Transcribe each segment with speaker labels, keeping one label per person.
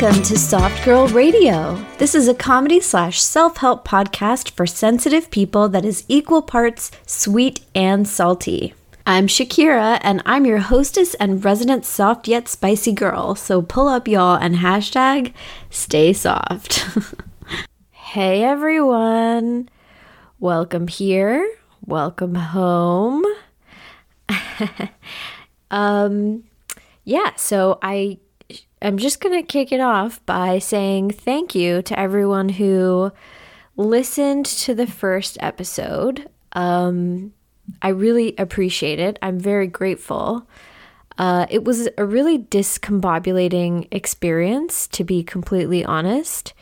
Speaker 1: Welcome to Soft Girl Radio. This is a comedy slash self help podcast for sensitive people that is equal parts sweet and salty. I'm Shakira, and I'm your hostess and resident soft yet spicy girl. So pull up, y'all, and hashtag stay soft. hey, everyone. Welcome here. Welcome home. um, yeah, so I I'm just going to kick it off by saying thank you to everyone who listened to the first episode. Um, I really appreciate it. I'm very grateful. Uh, it was a really discombobulating experience, to be completely honest.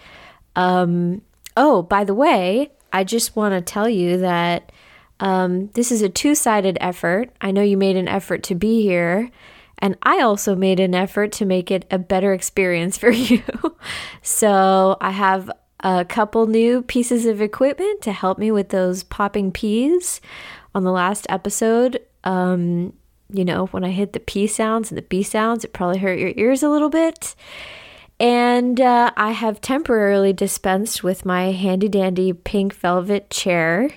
Speaker 1: Um, oh, by the way, I just want to tell you that um, this is a two sided effort. I know you made an effort to be here. And I also made an effort to make it a better experience for you. so I have a couple new pieces of equipment to help me with those popping peas. On the last episode, um, you know, when I hit the P sounds and the B sounds, it probably hurt your ears a little bit. And uh, I have temporarily dispensed with my handy dandy pink velvet chair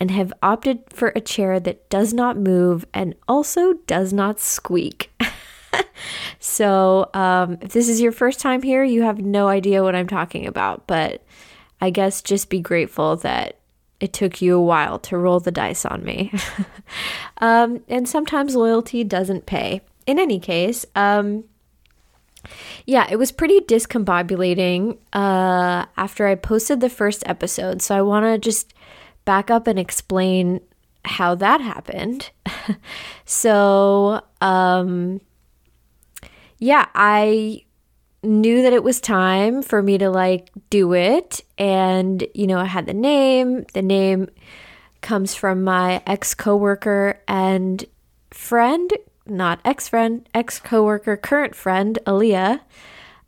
Speaker 1: and have opted for a chair that does not move and also does not squeak. so, um, if this is your first time here, you have no idea what I'm talking about, but I guess just be grateful that it took you a while to roll the dice on me. um, and sometimes loyalty doesn't pay. In any case, um, yeah, it was pretty discombobulating uh, after I posted the first episode. So I want to just back up and explain how that happened. so, um, yeah, I knew that it was time for me to like do it. And, you know, I had the name. The name comes from my ex coworker and friend, not ex friend, ex coworker, current friend, Aaliyah,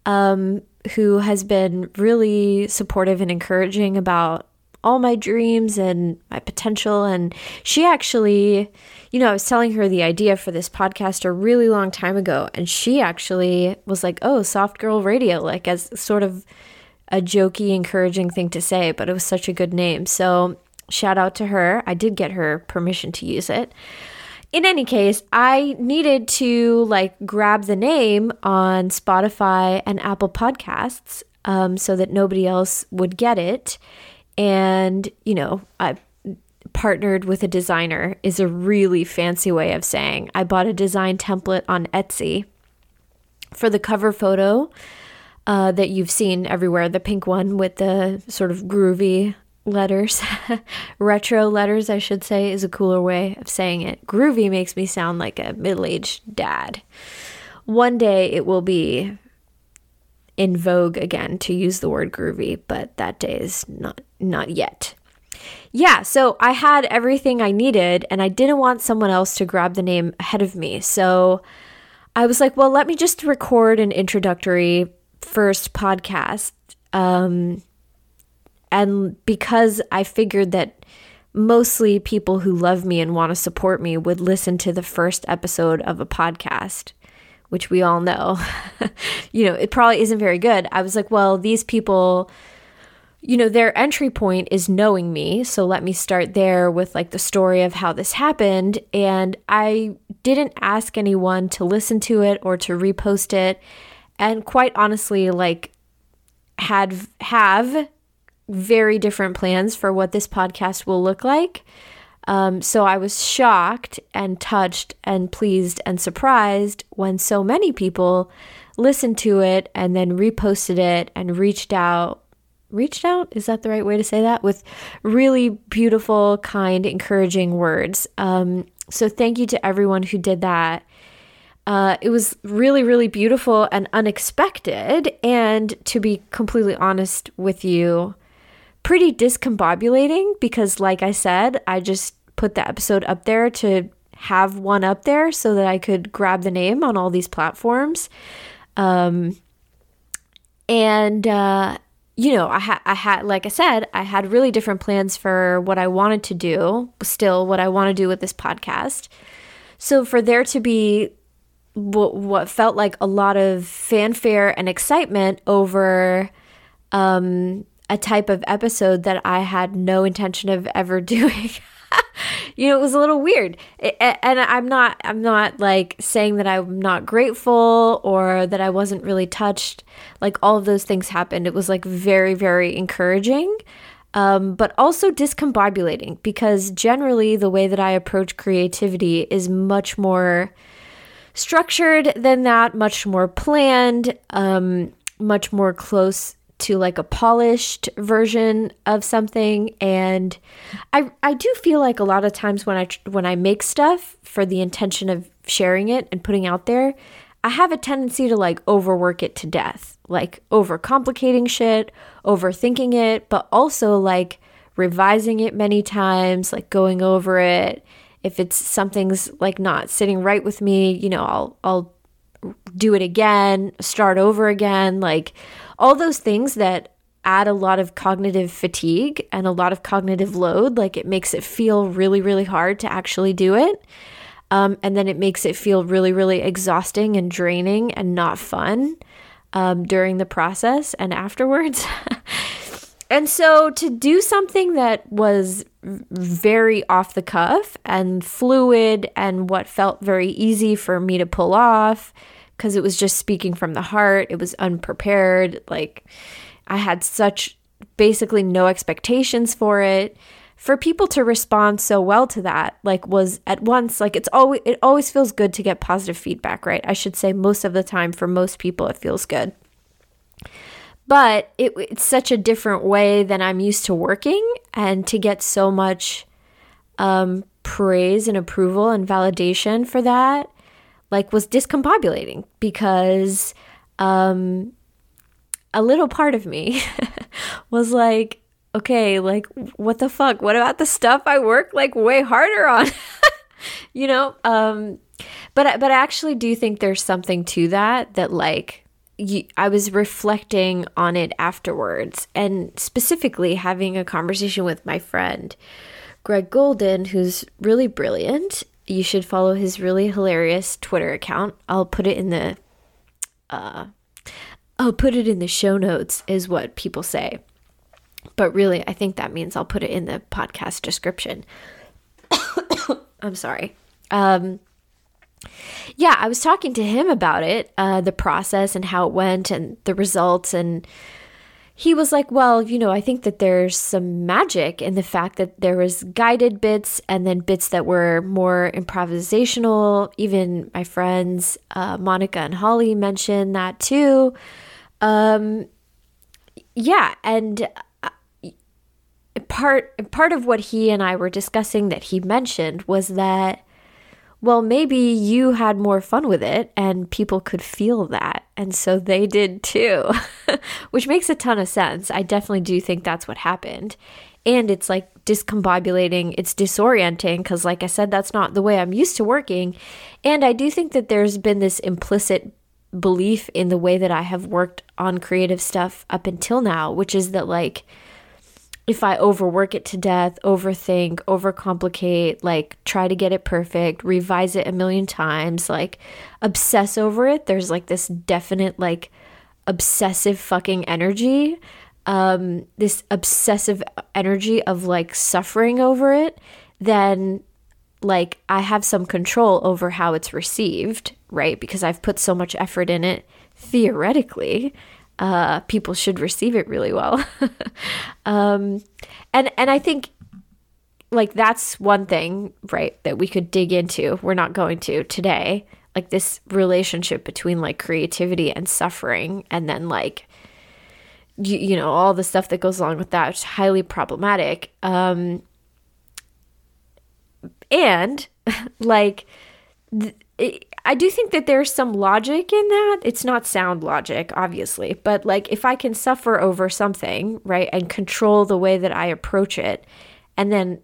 Speaker 1: um, who has been really supportive and encouraging about all my dreams and my potential. And she actually, you know, I was telling her the idea for this podcast a really long time ago. And she actually was like, oh, soft girl radio, like as sort of a jokey, encouraging thing to say, but it was such a good name. So shout out to her. I did get her permission to use it. In any case, I needed to like grab the name on Spotify and Apple Podcasts um, so that nobody else would get it. And, you know, I partnered with a designer is a really fancy way of saying I bought a design template on Etsy for the cover photo uh, that you've seen everywhere, the pink one with the sort of groovy letters. Retro letters, I should say, is a cooler way of saying it. Groovy makes me sound like a middle aged dad. One day it will be in vogue again to use the word groovy, but that day is not not yet. Yeah, so I had everything I needed and I didn't want someone else to grab the name ahead of me. So I was like, well, let me just record an introductory first podcast. Um, and because I figured that mostly people who love me and want to support me would listen to the first episode of a podcast, which we all know, you know, it probably isn't very good. I was like, well, these people, you know, their entry point is knowing me. So let me start there with like the story of how this happened. And I didn't ask anyone to listen to it or to repost it. And quite honestly, like, had have very different plans for what this podcast will look like. Um, so I was shocked and touched and pleased and surprised when so many people listened to it and then reposted it and reached out. Reached out? Is that the right way to say that? With really beautiful, kind, encouraging words. Um, so thank you to everyone who did that. Uh, it was really, really beautiful and unexpected. And to be completely honest with you, pretty discombobulating because, like I said, I just put the episode up there to have one up there so that I could grab the name on all these platforms. Um, and, uh, you know, I had, I had, like I said, I had really different plans for what I wanted to do, still what I want to do with this podcast. So for there to be what, what felt like a lot of fanfare and excitement over um, a type of episode that I had no intention of ever doing. you know, it was a little weird. and I'm not I'm not like saying that I'm not grateful or that I wasn't really touched. Like all of those things happened. It was like very very encouraging. Um, but also discombobulating because generally the way that I approach creativity is much more structured than that, much more planned, um, much more close to like a polished version of something. And I I do feel like a lot of times when I when I make stuff for the intention of sharing it and putting out there I have a tendency to like overwork it to death like overcomplicating shit overthinking it but also like revising it many times like going over it. If it's something's like not sitting right with me you know I'll I'll do it again start over again like all those things that add a lot of cognitive fatigue and a lot of cognitive load. Like it makes it feel really, really hard to actually do it. Um, and then it makes it feel really, really exhausting and draining and not fun um, during the process and afterwards. and so to do something that was very off the cuff and fluid and what felt very easy for me to pull off because it was just speaking from the heart. It was unprepared. Like I had such basically no expectations for it. For people to respond so well to that, like was at once like it's always it always feels good to get positive feedback, right? I should say most of the time for most people it feels good. But it, it's such a different way than I'm used to working, and to get so much um, praise and approval and validation for that like was discombobulating because um a little part of me was like okay like what the fuck? What about the stuff i work like way harder on? You know um but but i actually do think there's something to that that like i was reflecting on it afterwards. And specifically having a conversation with my friend greg golden who's really brilliant you should follow his really hilarious Twitter account. I'll put it in the uh I'll put it in the show notes is what people say. But really, I think that means I'll put it in the podcast description. I'm sorry. Um yeah, I was talking to him about it, uh, the process and how it went and the results and he was like, Well, you know, I think that there's some magic in the fact that there was guided bits and then bits that were more improvisational. Even my friends, uh, Monica and Holly, mentioned that too. Um, yeah, and uh, part part of what he and I were discussing that he mentioned was that well, maybe you had more fun with it and people could feel that. And so they did too, which makes a ton of sense. I definitely do think that's what happened. And it's like discombobulating, it's disorienting because, like I said, that's not the way I'm used to working. And I do think that there's been this implicit belief in the way that I have worked on creative stuff up until now, which is that, like, if I overwork it to death, overthink, overcomplicate, like try to get it perfect, revise it a million times, like obsess over it, there's like this definite like obsessive fucking energy. Um this obsessive energy of like suffering over it, then like I have some control over how it's received, right? Because I've put so much effort in it theoretically uh, people should receive it really well. um, and and I think like that's one thing, right, that we could dig into. We're not going to today. Like this relationship between like creativity and suffering, and then like you, you know all the stuff that goes along with that, which is highly problematic. Um, and like. I do think that there's some logic in that. It's not sound logic, obviously, but like if I can suffer over something, right, and control the way that I approach it, and then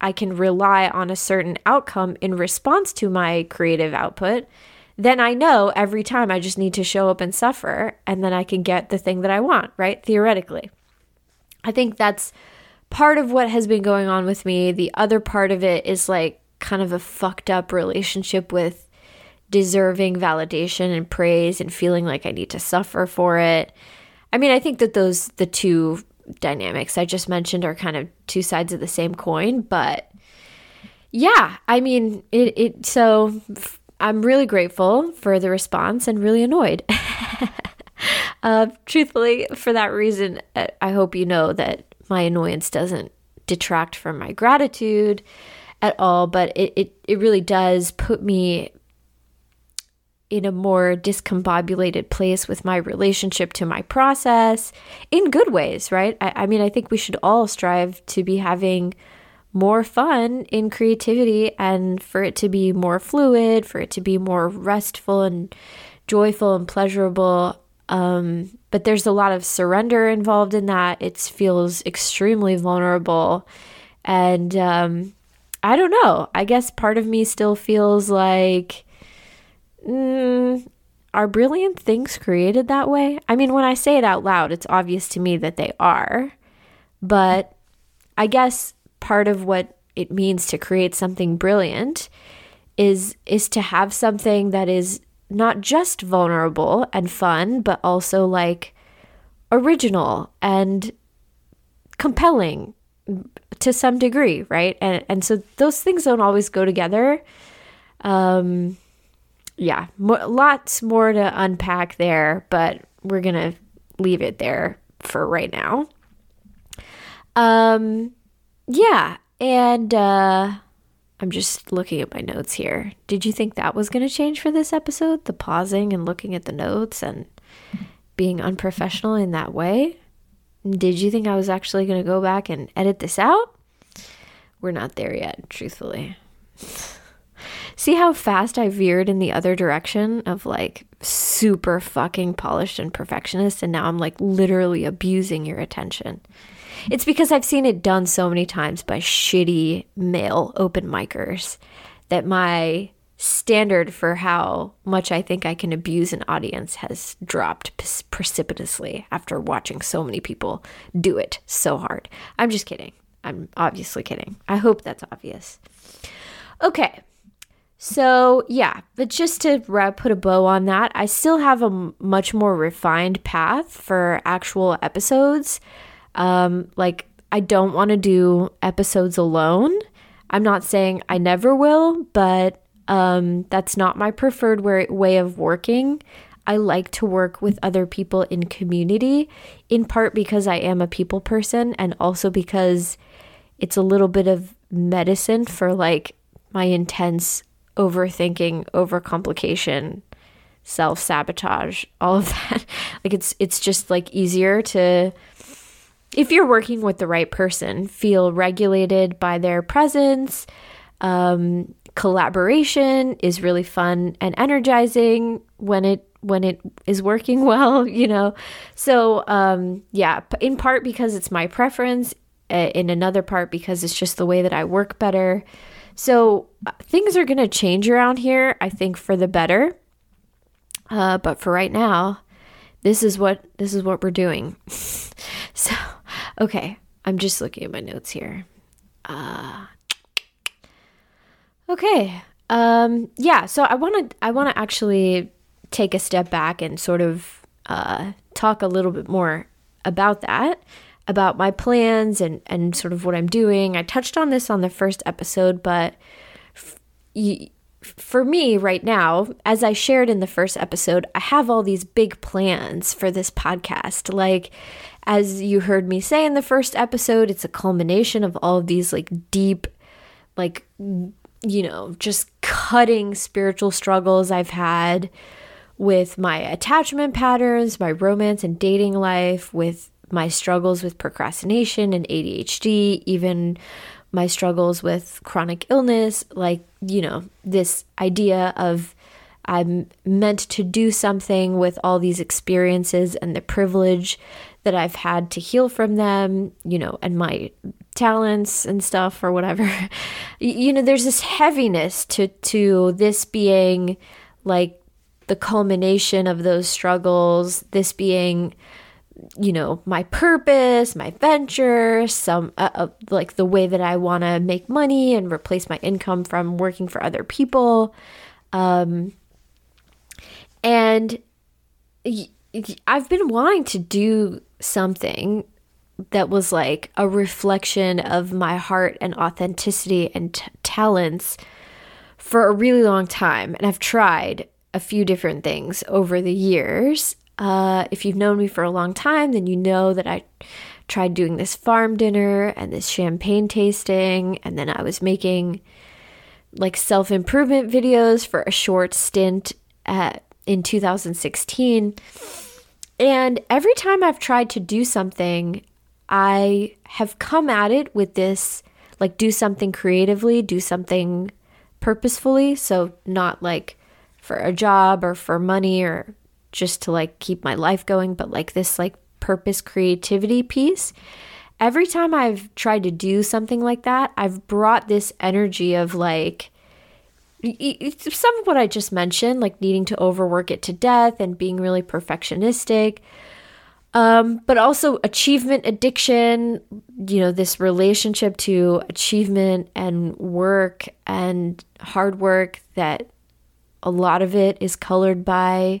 Speaker 1: I can rely on a certain outcome in response to my creative output, then I know every time I just need to show up and suffer, and then I can get the thing that I want, right? Theoretically. I think that's part of what has been going on with me. The other part of it is like kind of a fucked up relationship with deserving validation and praise and feeling like I need to suffer for it. I mean, I think that those, the two dynamics I just mentioned, are kind of two sides of the same coin, but yeah, I mean, it, it so I'm really grateful for the response and really annoyed. uh, truthfully, for that reason, uh, I hope you know that my annoyance doesn't detract from my gratitude at all, but it, it, it really does put me in a more discombobulated place with my relationship to my process in good ways, right? I, I mean, I think we should all strive to be having more fun in creativity and for it to be more fluid, for it to be more restful and joyful and pleasurable. Um, but there's a lot of surrender involved in that. It feels extremely vulnerable. And um, I don't know. I guess part of me still feels like mm, are brilliant things created that way? I mean, when I say it out loud, it's obvious to me that they are. But I guess part of what it means to create something brilliant is is to have something that is not just vulnerable and fun but also like original and compelling to some degree right and and so those things don't always go together um yeah lots more to unpack there but we're gonna leave it there for right now um yeah, and uh I'm just looking at my notes here. Did you think that was to change for this episode? The pausing and looking at the notes and being unprofessional in that way? Did you think I was actually going to go back and edit this out? We're not there yet, truthfully. See how fast I veered in the other direction of like super fucking polished and perfectionist, and now I'm like literally abusing your attention. It's because I've seen it done so many times by shitty male open micers that my standard for how much I think I can abuse an audience has dropped precipitously after watching so many people do it so hard. I'm just kidding. I'm obviously kidding. I hope that's obvious. Okay. So, yeah, but just to put a bow on that, I still have a much more refined path for actual episodes. Um, like, I don't want to do episodes alone. I'm not saying I never will, but um, that's not my preferred way, of working. I like to work with other people in community, in part because I am a people person, and also because it's a little bit of medicine for like my intense overthinking, overcomplication, self sabotage, all of that. like it's it's just like easier to if you're working with the right person, feel regulated by their presence. Um, collaboration is really fun and energizing when it when it is working well, you know. So um, yeah, in part because it's my preference, uh, in another part because it's just the way that I work better. So uh, things are going to change around here, I think, for the better. Uh, but for right now, this is what this is what we're doing. so Okay, I'm just looking at my notes here. Uh, okay. Um, yeah, so I want to I want to actually take a step back and sort of uh, talk a little bit more about that, about my plans and and sort of what I'm doing. I touched on this on the first episode, but f- y- for me right now, as I shared in the first episode, I have all these big plans for this podcast. Like as you heard me say in the first episode, it's a culmination of all of these like deep, like, you know, just cutting spiritual struggles I've had with my attachment patterns, my romance and dating life, with my struggles with procrastination and ADHD, even my struggles with chronic illness, like, you know, this idea of I'm meant to do something with all these experiences and the privilege that I've had to heal from them, you know, and my talents and stuff or whatever. you know, there's this heaviness to to this being like the culmination of those struggles, this being you know, my purpose, my venture, some uh, uh, like the way that I want to make money and replace my income from working for other people. Um And I've been wanting to do something that was like a reflection of my heart and authenticity and t- talents for a really long time. And I've tried a few different things over the years. Uh, if you've known me for a long time, then you know that I tried doing this farm dinner and this champagne tasting. And then I was making like self improvement videos for a short stint at, in 2016. And every time I've tried to do something, I have come at it with this like do something creatively, do something purposefully. So, not like for a job or for money or just to like keep my life going, but like this like purpose creativity piece. Every time I've tried to do something like that, I've brought this energy of like, some of what I just mentioned, like needing to overwork it to death and being really perfectionistic, um, but also achievement addiction, you know, this relationship to achievement and work and hard work that a lot of it is colored by,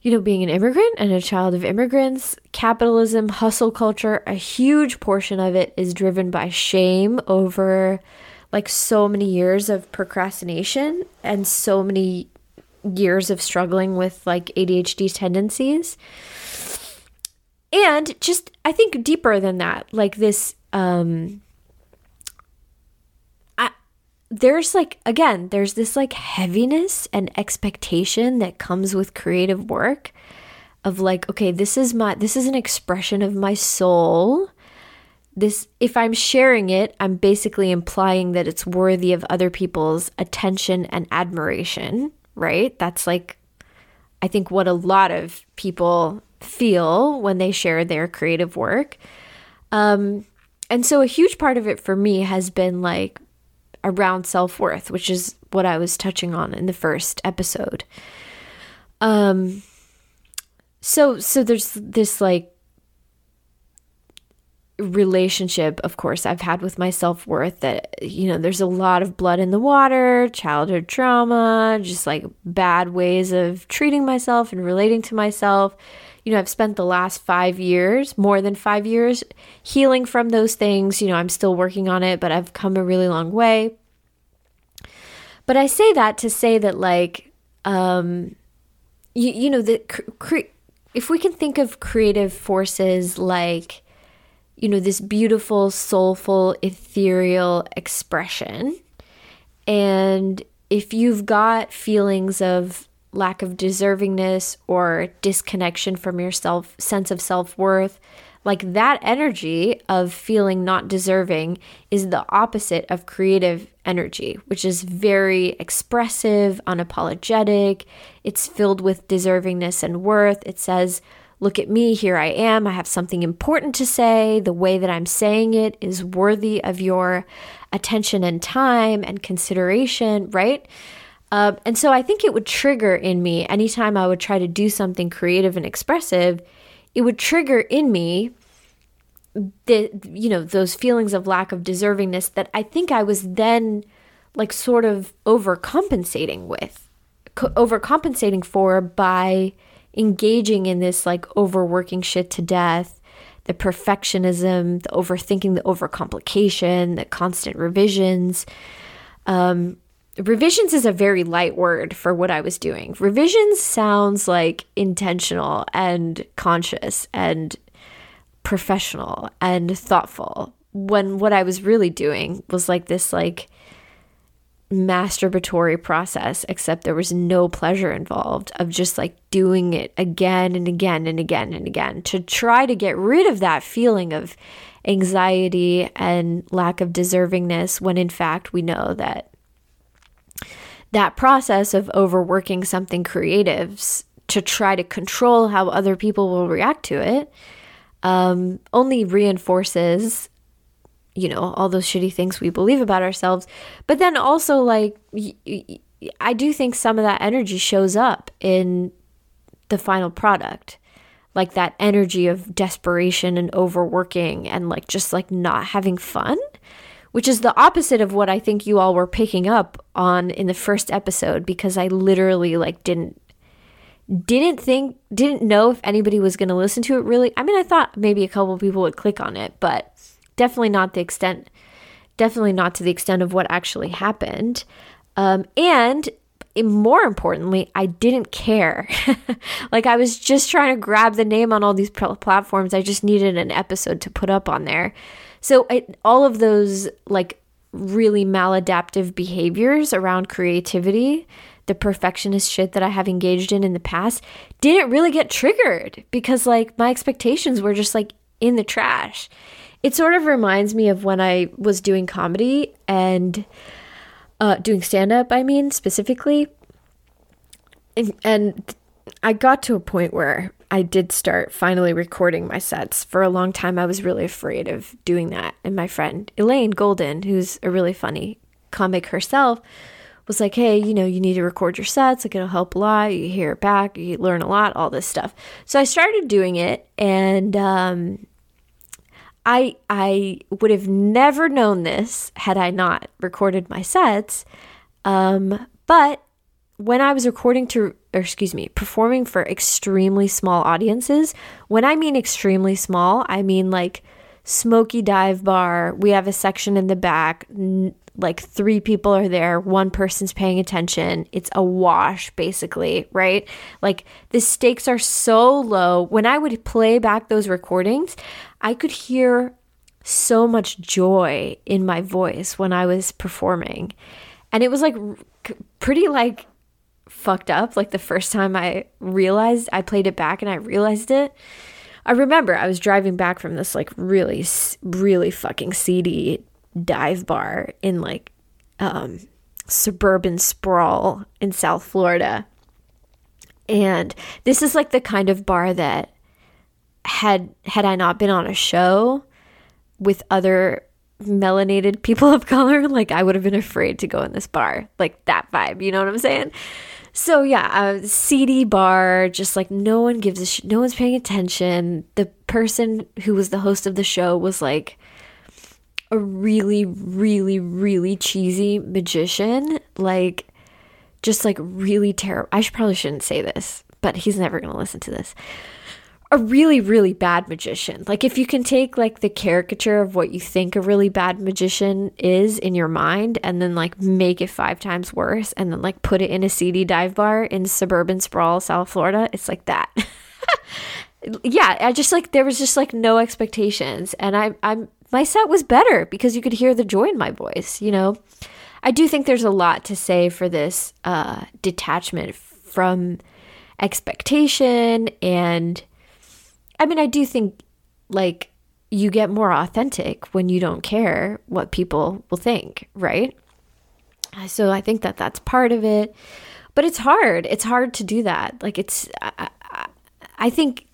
Speaker 1: you know, being an immigrant and a child of immigrants, capitalism, hustle culture. A huge portion of it is driven by shame over like so many years of procrastination and so many years of struggling with like ADHD tendencies and just i think deeper than that like this um I, there's like again there's this like heaviness and expectation that comes with creative work of like okay this is my this is an expression of my soul. This if i'm sharing it i'm basically implying that it's worthy of other people's attention and admiration right? That's like i think what a lot of people feel when they share their creative work. Um, and so a huge part of it for me has been like around self worth, which is what I was touching on in the first episode. Um, so so there's this like relationship of course I've had with my self-worth that you know there's a lot of blood in the water, childhood trauma, just like bad ways of treating myself and relating to myself you know, I've spent the last five years, more than five years, healing from those things. You know, I'm still working on it, but I've come a really long way. But I say that to say that, like, um, you, you know, that cre- if we can think of creative forces like, you know, this beautiful, soulful, ethereal expression, and if you've got feelings of lack of deservingness or disconnection from your self sense of self-worth like that energy of feeling not deserving is the opposite of creative energy which is very expressive unapologetic. It's filled with deservingness and worth. It says look at me here i am. I have something important to say. The way that i'm saying it is worthy of your attention and time and consideration right uh, and so I think it would trigger in me anytime I would try to do something creative and expressive, it would trigger in me the you know those feelings of lack of deservingness that I think I was then like sort of overcompensating with co- overcompensating for by engaging in this like overworking shit to death the perfectionism the overthinking the overcomplication the constant revisions. Um, revisions is a very light word for what I was doing. Revisions sounds like intentional and conscious and professional and thoughtful when what I was really doing was like this like masturbatory process except there was no pleasure involved of just like doing it again and again and again and again to try to get rid of that feeling of anxiety and lack of deservingness when in fact we know that that process of overworking something creatives to try to control how other people will react to it um, only reinforces you know all those shitty things we believe about ourselves. But then also like i do think some of that energy shows up in the final product. Like that energy of desperation and overworking and like just like not having fun which is the opposite of what I think you all were picking up on in the first episode because I literally like didn't didn't think didn't know if anybody was going to listen to it really. I mean i thought maybe a couple people would click on it but definitely not the extent definitely not to the extent of what actually happened. Um, and more importantly i didn't care. Like i was just trying to grab the name on all these platforms. I just needed an episode to put up on there so it, all of those like really maladaptive behaviors around creativity the perfectionist shit that I have engaged in in the past didn't really get triggered because like my expectations were just like in the trash. It sort of reminds me of when I was doing comedy and uh, doing stand up, I mean, specifically. And, and I got to a point where I did start finally recording my sets. For a long time, I was really afraid of doing that. And my friend Elaine Golden, who's a really funny comic herself, was like, hey, you know, you need to record your sets. Like, it'll help a lot. You hear it back, you learn a lot, all this stuff. So I started doing it, and um, I I would have never known this had I not recorded my sets. Um, but when I was recording to, or excuse me, performing for extremely small audiences, when I mean extremely small, I mean like smoky dive bar. We have a section in the back, like three people are there, one person's paying attention. It's a wash, basically, right? Like the stakes are so low. When I would play back those recordings, I could hear so much joy in my voice when I was performing. And it was like pretty like fucked up. Like the first time I realized I played it back and I realized it. I remember I was driving back from this like really, really fucking seedy dive bar in like um, suburban sprawl in South Florida. And this is like the kind of bar that had had I not been on a show with other melanated people of color, like I would have been afraid to go in this bar. Like that vibe, you know what I'm saying? So yeah, a seedy bar, just like no one gives a sh- no one's paying attention. The person who was the host of the show was like a really, really, really cheesy magician. Like, just like really terrible. I should probably shouldn't say this, but he's never going to listen to this. A really, really bad magician. Like, if you can take like the caricature of what you think a really bad magician is in your mind and then like make it five times worse and then like put it in a seedy dive bar in suburban sprawl, South Florida, it's like that. yeah, I just like there was just like no expectations, and I I'm my set was better because you could hear the joy in my voice, you know. I do think there's a lot to say for this uh, detachment from expectation. And I mean, I do think like you get more authentic when you don't care what people will think, right? So I think that that's part of it. But it's hard. It's hard to do that. Like, it's, I, I, I think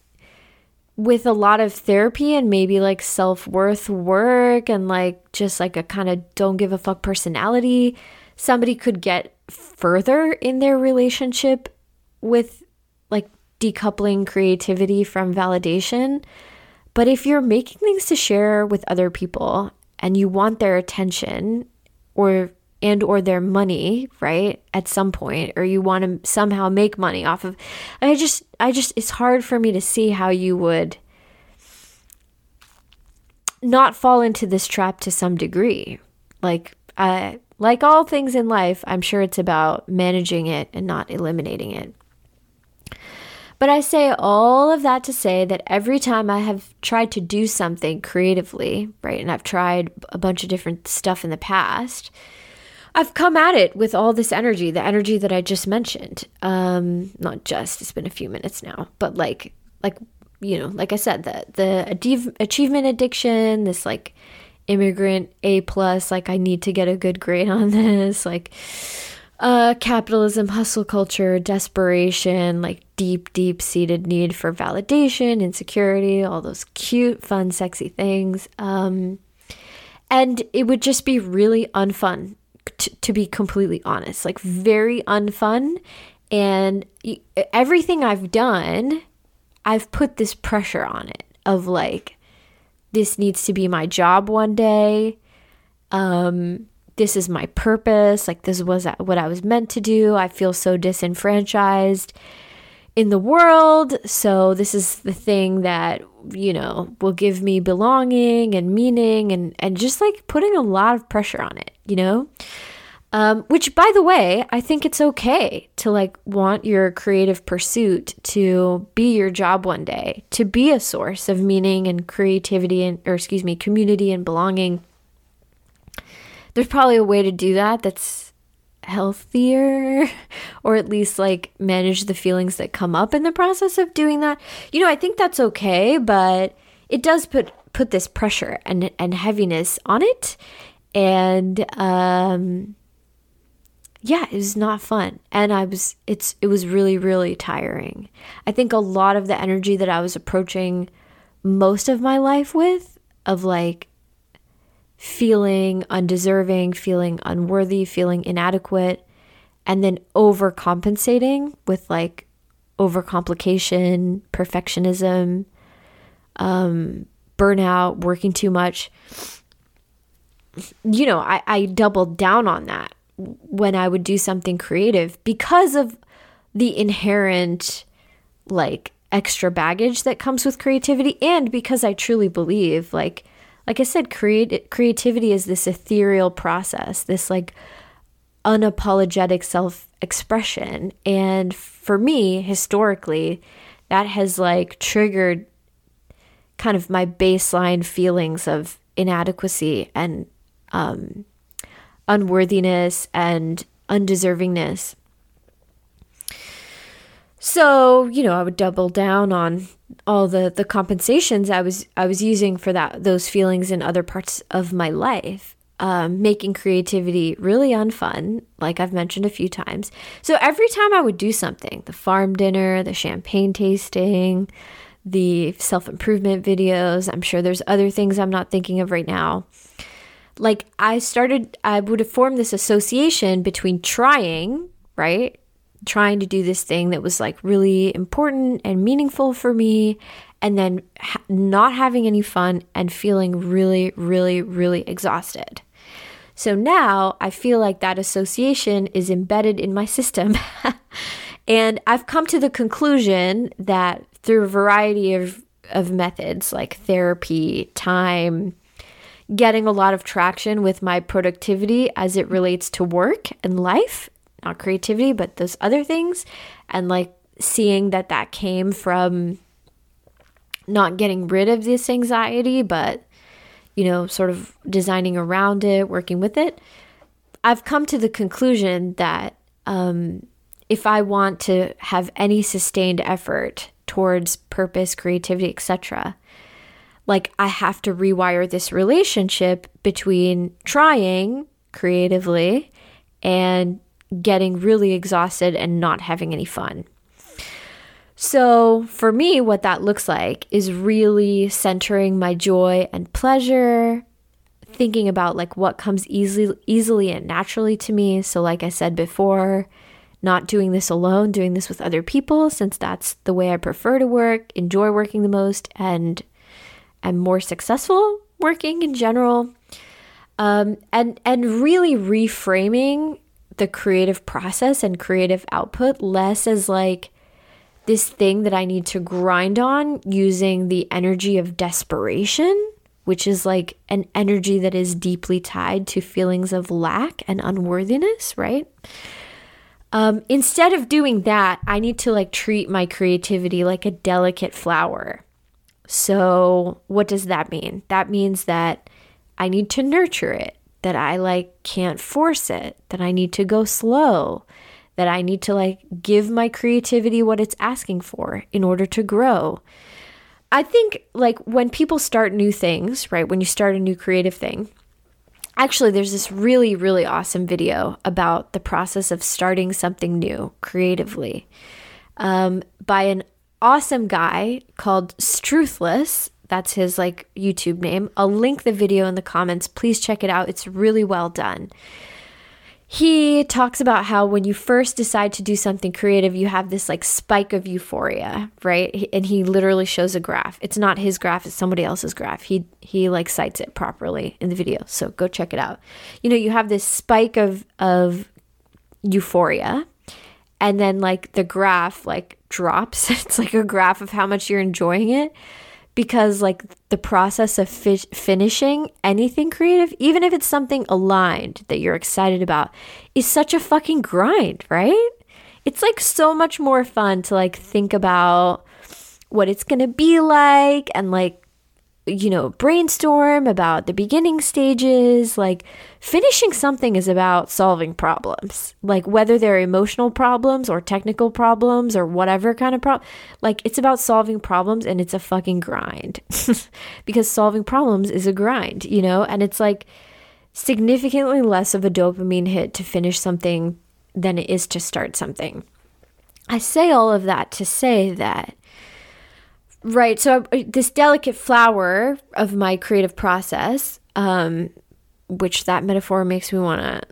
Speaker 1: with a lot of therapy and maybe like self worth work and like just like a kind of don't give a fuck personality, somebody could get further in their relationship with decoupling creativity from validation. But if you're making things to share with other people and you want their attention or and or their money right at some point or you want to somehow make money off of i just i just it's hard for me to see how you would not fall into this trap to some degree like uh like all things in life i'm sure it's about managing it and not eliminating it but I say all of that to say that every time I have tried to do something creatively, right, and I've tried a bunch of different stuff in the past, I've come at it with all this energy, the energy that I just mentioned. Um, not just, it's been a few minutes now, but like, like, you know, like I said, the, the achievement addiction, this like immigrant A plus, like I need to get a good grade on this, like, uh, capitalism, hustle culture, desperation, like deep, deep seated need for validation, insecurity, all those cute, fun, sexy things. Um, and it would just be really unfun t- to be completely honest, like very unfun. And everything I've done, I've put this pressure on it of like, this needs to be my job one day. Um, this is my purpose. Like, this was what I was meant to do. I feel so disenfranchised. In the world. So this is the thing that, you know, will give me belonging and meaning and, and just like putting a lot of pressure on it, you know? Um, which, by the way, I think it's okay to like want your creative pursuit to be your job one day, to be a source of meaning and creativity and, or excuse me, community and belonging. There's probably a way to do that that's healthier or at least like manage the feelings that come up in the process of doing that. You know, I think that's okay, but it does put put this pressure and and heaviness on it. And um yeah, it was not fun. And I was it's it was really really tiring. I think a lot of the energy that I was approaching most of my life with of like feeling undeserving, feeling unworthy, feeling inadequate, and then overcompensating with like overcomplication, perfectionism, um, burnout, working too much. You know, I, I doubled down on that when I would do something creative because of the inherent like extra baggage that comes with creativity and because I truly believe like like I said create creativity is this ethereal process this like unapologetic self-expression and for me historically that has like triggered kind of my baseline feelings of inadequacy and um unworthiness and undeservingness. So, you know, I would double down on all the the compensations I was I was using for that those feelings in other parts of my life. Um, making creativity really unfun, like I've mentioned a few times. So every time I would do something, the farm dinner, the champagne tasting, the self improvement videos, I'm sure there's other things I'm not thinking of right now like I started, I would have formed this association between trying, right? Trying to do this thing that was like really important and meaningful for me, and then ha- not having any fun and feeling really, really, really exhausted. So now I feel like that association is embedded in my system. and I've come to the conclusion that through a variety of, of methods like therapy, time, getting a lot of traction with my productivity as it relates to work and life, not creativity, but those other things. And like seeing that that came from not getting rid of this anxiety, but, you know, sort of designing around it, working with it. I've come to the conclusion that um, if I want to have any sustained effort towards purpose, creativity, etc., like I have to rewire this relationship between trying creatively and getting really exhausted and not having any fun. So, for me, what that looks like is really centering my joy and pleasure, thinking about like what comes easily easily and naturally to me. So, like I said before, not doing this alone, doing this with other people since that's the way I prefer to work, enjoy working the most and am more successful working in general. Um, and and really reframing the creative process and creative output less as like this thing that I need to grind on using the energy of desperation, which is like an energy that is deeply tied to feelings of lack and unworthiness, right? Um, instead of doing that, I need to like treat my creativity like a delicate flower so, what does that mean? That means that I need to nurture it, that I like can't force it, that I need to go slow, that I need to like give my creativity what it's asking for in order to grow. I think like when people start new things, right? When you start a new creative thing, actually there's this really really awesome video about the process of starting something new creatively um, by an awesome guy called Struthless. That's his like YouTube name. I'll link the video in the comments. Please check it out. It's really well done. He talks about how when you first decide to do something creative, you have this like spike of euphoria, right? And he literally shows a graph. It's not his graph, it's somebody else's graph. He he like cites it properly in the video. So go check it out. You know, you have this spike of of euphoria and then like the graph like drops. it's like a graph of how much you're enjoying it because like the process of fi- finishing anything creative, even if it's something aligned that you're excited about, is such a fucking grind, right? It's like so much more fun to like think about what it's going to be like and like you know, brainstorm about the beginning stages. Like, finishing something is about solving problems, like whether they're emotional problems or technical problems or whatever kind of problem. Like, it's about solving problems and it's a fucking grind because solving problems is a grind, you know? And it's like significantly less of a dopamine hit to finish something than it is to start something. I say all of that to say that Right. So this delicate flower of my creative process, um, which that metaphor makes me want to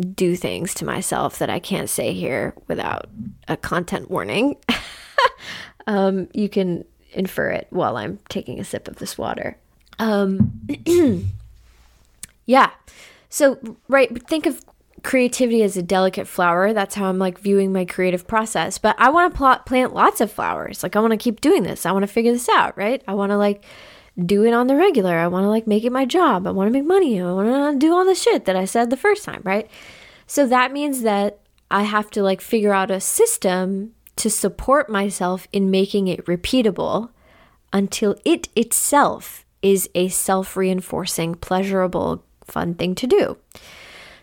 Speaker 1: do things to myself that I can't say here without a content warning. um, you can infer it while I'm taking a sip of this water. Um, yeah. So, right, think of creativity is a delicate flower. That's how I'm like viewing my creative process. But I want to pl- plant lots of flowers. Like I want to keep doing this. I want to figure this out, right? I want to like do it on the regular. I want to like make it my job. I want to make money. I want to do all the shit that I said the first time, right? So that means that I have to like figure out a system to support myself in making it repeatable until it itself is a self reinforcing, pleasurable, fun thing to do.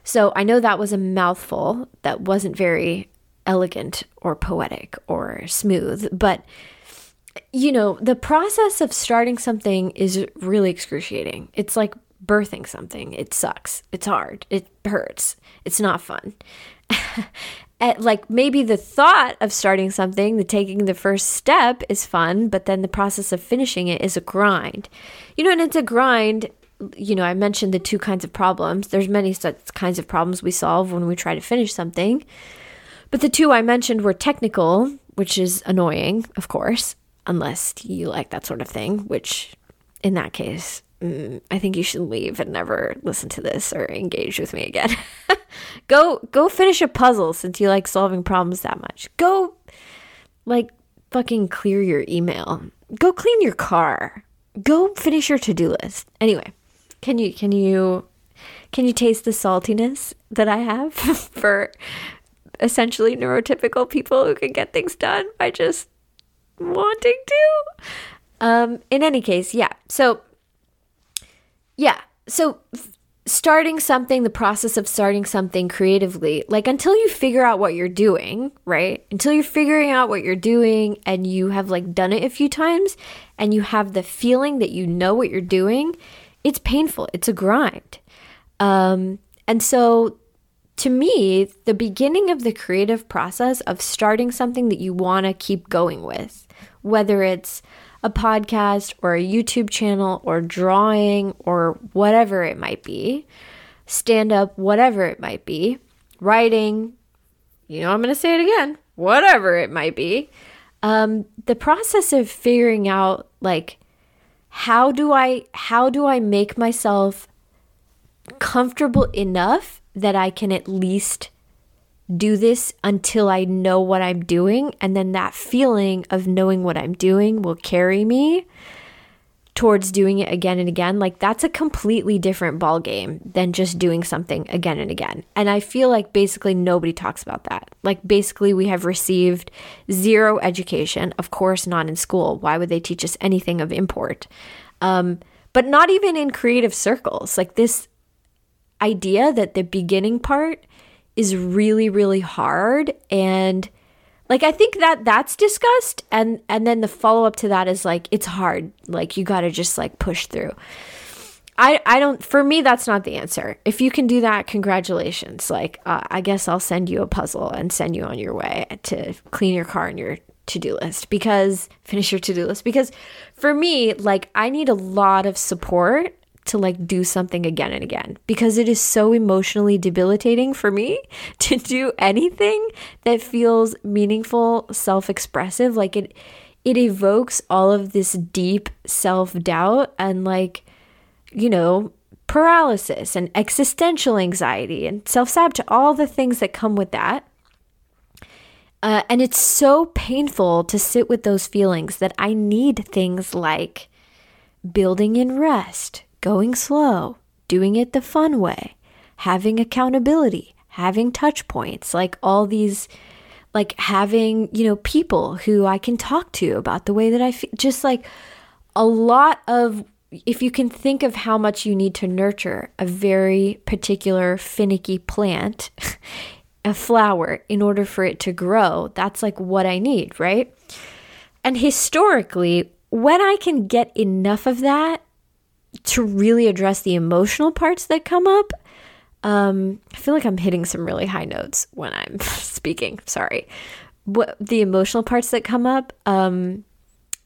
Speaker 1: So I know that was a mouthful that wasn't very elegant or poetic or smooth, but you know, the process of starting something is really excruciating. It's like birthing something. It sucks. It's hard. It hurts. It's not fun. like maybe the thought of starting something, the taking the first step is fun, but then the process of finishing it is a grind. You know, and it's a grind you know, I mentioned the two kinds of problems. There's many such kinds of problems we solve when we try to finish something. But the two I mentioned were technical, which is annoying, of course, unless you like that sort of thing, which in that case, mm, I think you should leave and never listen to this or engage with me again. go go finish a puzzle since you like solving problems that much. Go like fucking clear your email. Go clean your car. Go finish your to-do list. Anyway, can you can you can you taste the saltiness that I have for essentially neurotypical people who can get things done by just wanting to? Um, in any case, yeah. So, yeah. So, starting something, the process of starting something creatively, like until you figure out what you're doing, right? Until you're figuring out what you're doing and you have like done it a few times and you have the feeling that you know what you're doing, it's painful. It's a grind. Um, and so to me, the beginning of the creative process of starting something that you want to keep going with, whether it's a podcast or a YouTube channel or drawing or whatever it might be, stand up, whatever it might be, writing, you know, I'm going to say it again, whatever it might be. Um, the process of figuring out like how do I how do I make myself comfortable enough that I can at least do this until I know what I'm doing? And then that feeling of knowing what I'm doing will carry me towards doing it again and again like that's a completely different ball game than just doing something again and again. And i feel like basically nobody talks about that. Like basically we have received zero education of course not in school. Why would they teach us anything of import? Um, but not even in creative circles. Like this idea that the beginning part is really really hard and like I think that that's discussed and and then the follow up to that is like it's hard. Like you got to just like push through. I I don't for me that's not the answer. If you can do that, congratulations. Like uh, I guess I'll send you a puzzle and send you on your way to clean your car and your to-do list because finish your to-do list because for me like I need a lot of support to like do something again and again because it is so emotionally debilitating for me to do anything that feels meaningful, self-expressive. Like it it evokes all of this deep self-doubt and like you know, paralysis and existential anxiety and self-sabotage, all the things that come with that. Uh, and it's so painful to sit with those feelings that I need things like building in rest, going slow, doing it the fun way, having accountability, having touch points, like all these, like having, you know, people who I can talk to about the way that I feel. Just like a lot of, if you can think of how much you need to nurture a very particular finicky plant, a flower, in order for it to grow, that's like what I need, right? And historically, when I can get enough of that to really address the emotional parts that come up, um, I feel like I'm hitting some really high notes when I'm speaking. Sorry. What the emotional parts that come up, um,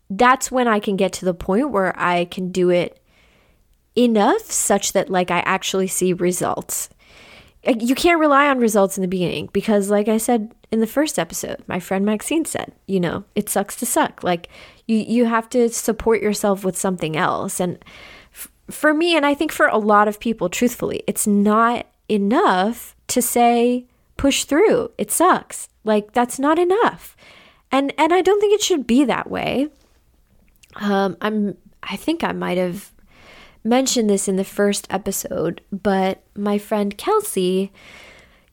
Speaker 1: that's when I can get to the point where I can do it enough such that like I actually see results. You can't rely on results in the beginning because like I said in the first episode, my friend Maxine said, you know, it sucks to suck. Like you you have to support yourself with something else and for me and I think for a lot of people truthfully, it's not enough to say push through. It sucks. Like that's not enough. And and I don't think it should be that way. Um I'm I think I might have mentioned this in the first episode, but my friend Kelsey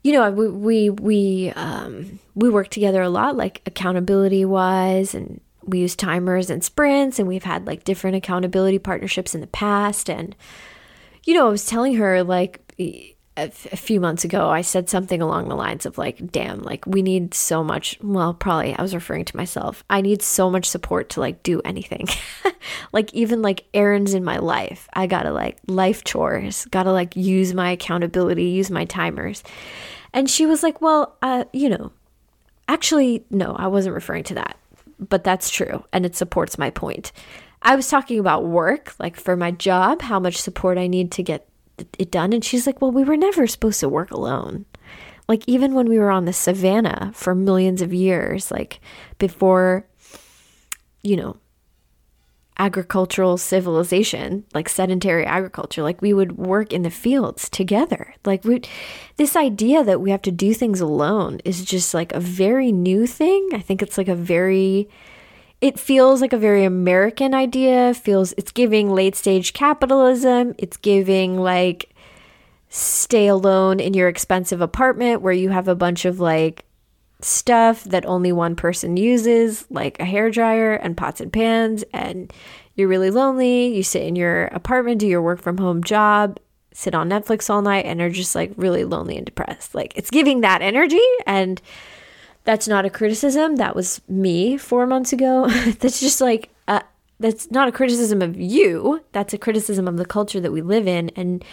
Speaker 1: you know, we we we um, we work together a lot, like accountability wise, and we use timers and sprints and we've had like different accountability partnerships in the past and you know i was telling her like a, few months ago i said something along the lines of like damn like we need so much well probably i was referring to myself i need so much support to like do anything. Like even like errands in my life i gotta like life chores gotta like use my accountability use my timers. And she was like well uh you know actually no i wasn't referring to that but that's true and it supports my point. I was talking about work, like for my job, how much support I need to get it done. And she's like, Well, we were never supposed to work alone. Like, even when we were on the savannah for millions of years, like before, you know, agricultural civilization, like sedentary agriculture. Like we would work in the fields together. Like we this idea that we have to do things alone is just like a very new thing. I think it's like a very it feels like a very American idea. Feels it's giving late stage capitalism. It's giving like stay alone in your expensive apartment where you have a bunch of like stuff that only one person uses, like a hair dryer and pots and pans, and you're really lonely. You sit in your apartment, do your work from home job, sit on Netflix all night, and are just like really lonely and depressed. Like it's giving that energy. And that's not a criticism. That was me four months ago. that's just like, uh, that's not a criticism of you. That's a criticism of the culture that we live in. And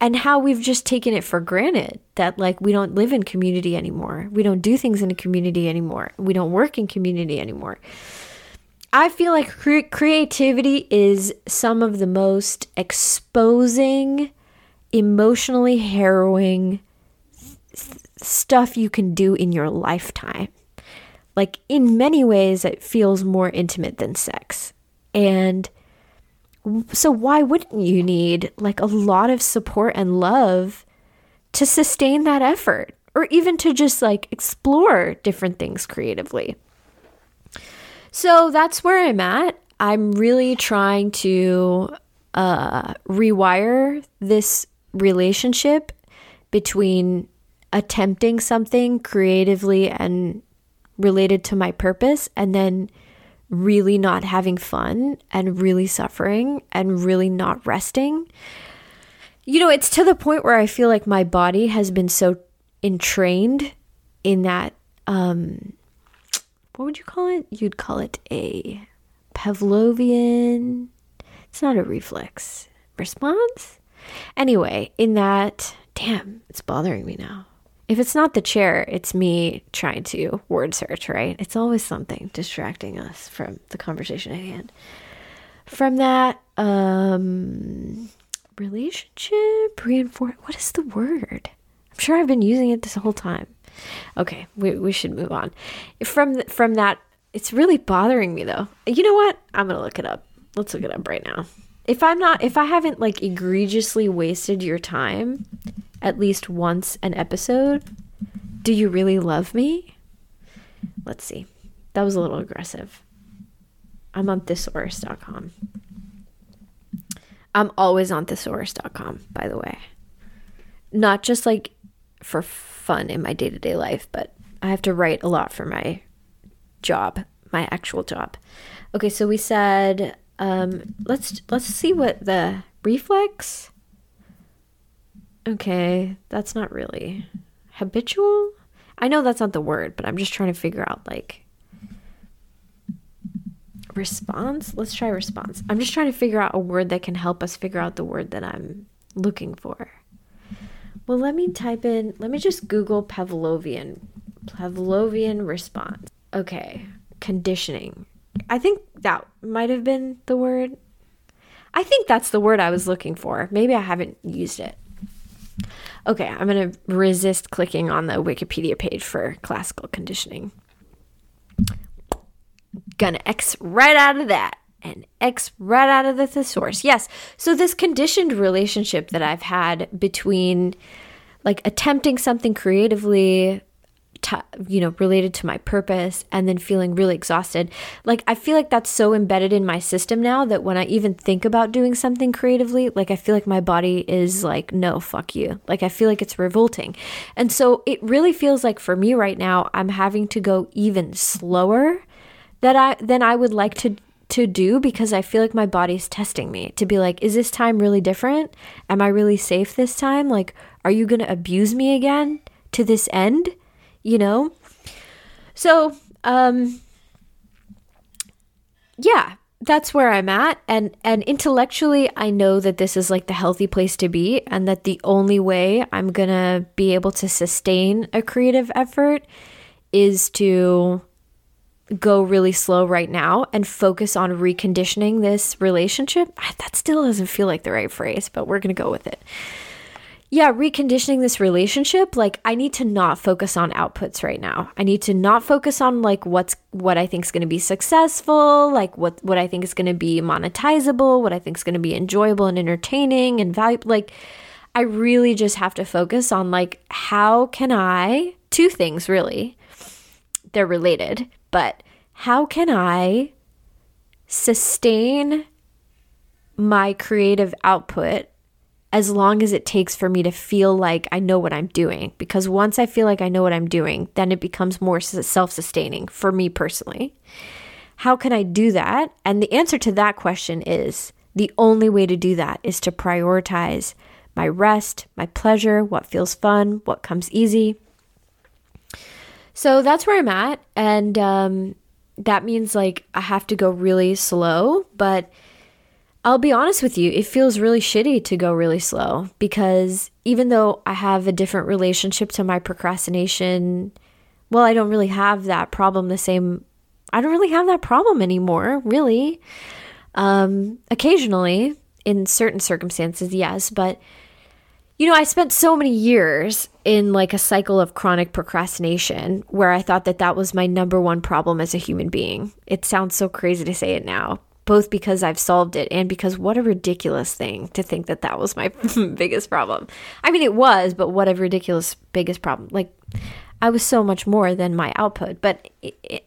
Speaker 1: and how we've just taken it for granted that like we don't live in community anymore. We don't do things in a community anymore. We don't work in community anymore. I feel like cre- creativity is some of the most exposing, emotionally harrowing th- stuff you can do in your lifetime. Like in many ways it feels more intimate than sex. And so why wouldn't you need like a lot of support and love to sustain that effort or even to just like explore different things creatively? So that's where I'm at. I'm really trying to uh, rewire this relationship between attempting something creatively and related to my purpose and then really not having fun and really suffering and really not resting. You know, it's to the point where I feel like my body has been so entrained in that um what would you call it? You'd call it a Pavlovian. It's not a reflex response. Anyway, in that, damn, it's bothering me now. If it's not the chair, it's me trying to word search, right? It's always something distracting us from the conversation at hand. From that, um, relationship, reinforce, what is the word? I'm sure I've been using it this whole time. Okay, we, we should move on. From, from that, it's really bothering me though. You know what? I'm to look it up. Let's look it up right now. If I'm not, if I haven't like egregiously wasted your time, at least once an episode, do you really love me? let's see. That was a little aggressive. I'm on thesaurus.com. I'm always on thesaurus.com, by the way. Not just like for fun in my day to day life, but I have to write a lot for my job, my actual job. Okay, so we said um, let's let's see what the reflex. Okay, that's not really habitual. I know that's not the word, but I'm just trying to figure out like response. Let's try response. I'm just trying to figure out a word that can help us figure out the word that I'm looking for. Well, let me type in, let me just Google Pavlovian. Pavlovian response. Okay, conditioning. I think that might have been the word. I think that's the word I was looking for. Maybe I haven't used it. Okay, I'm going to resist clicking on the Wikipedia page for classical conditioning. Gonna X right out of that and X right out of the thesaurus. Yes, so this conditioned relationship that I've had between like attempting something creatively you know, related to my purpose and then feeling really exhausted. Like, I feel like that's so embedded in my system now that when I even think about doing something creatively, like, I feel like my body is like, no, fuck you. Like, I feel like it's revolting. And so it really feels like for me right now, I'm having to go even slower that I than I would like to to do because I feel like my body's testing me to be like, is this time really different? Am I really safe this time? Like, are you going to abuse me again to this end? You know? So, um, yeah, that's where I'm at and and intellectually I know that this is like the healthy place to be and that the only way I'm going to be able to sustain a creative effort is to go really slow right now and focus on reconditioning this relationship. That still doesn't feel like the right phrase, but we're going to go with it yeah, reconditioning this relationship, like I need to not focus on outputs right now. I need to not focus on like what's what I think is going to be successful, like what what I think is going to be monetizable, what I think is going to be enjoyable and entertaining and valuable. Like I really just have to focus on like how can I two things really. They're related, but how can I sustain my creative output as long as it takes for me to feel like I know what I'm doing. Because once I feel like I know what I'm doing, then it becomes more self sustaining for me personally. How can I do that? And the answer to that question is the only way to do that is to prioritize my rest, my pleasure, what feels fun, what comes easy. So that's where I'm at. And um, that means like I have to go really slow, but I'll be honest with you, it feels really shitty to go really slow because even though I have a different relationship to my procrastination, well, I don't really have that problem the same. I don't really have that problem anymore, really. Um, occasionally, in certain circumstances, yes, but you know, I spent so many years in like a cycle of chronic procrastination where I thought that that was my number one problem as a human being. It sounds so crazy to say it now, both because I've solved it and because what a ridiculous thing to think that that was my biggest problem. I mean, it was, but what a ridiculous biggest problem. Like, I was so much more than my output. But,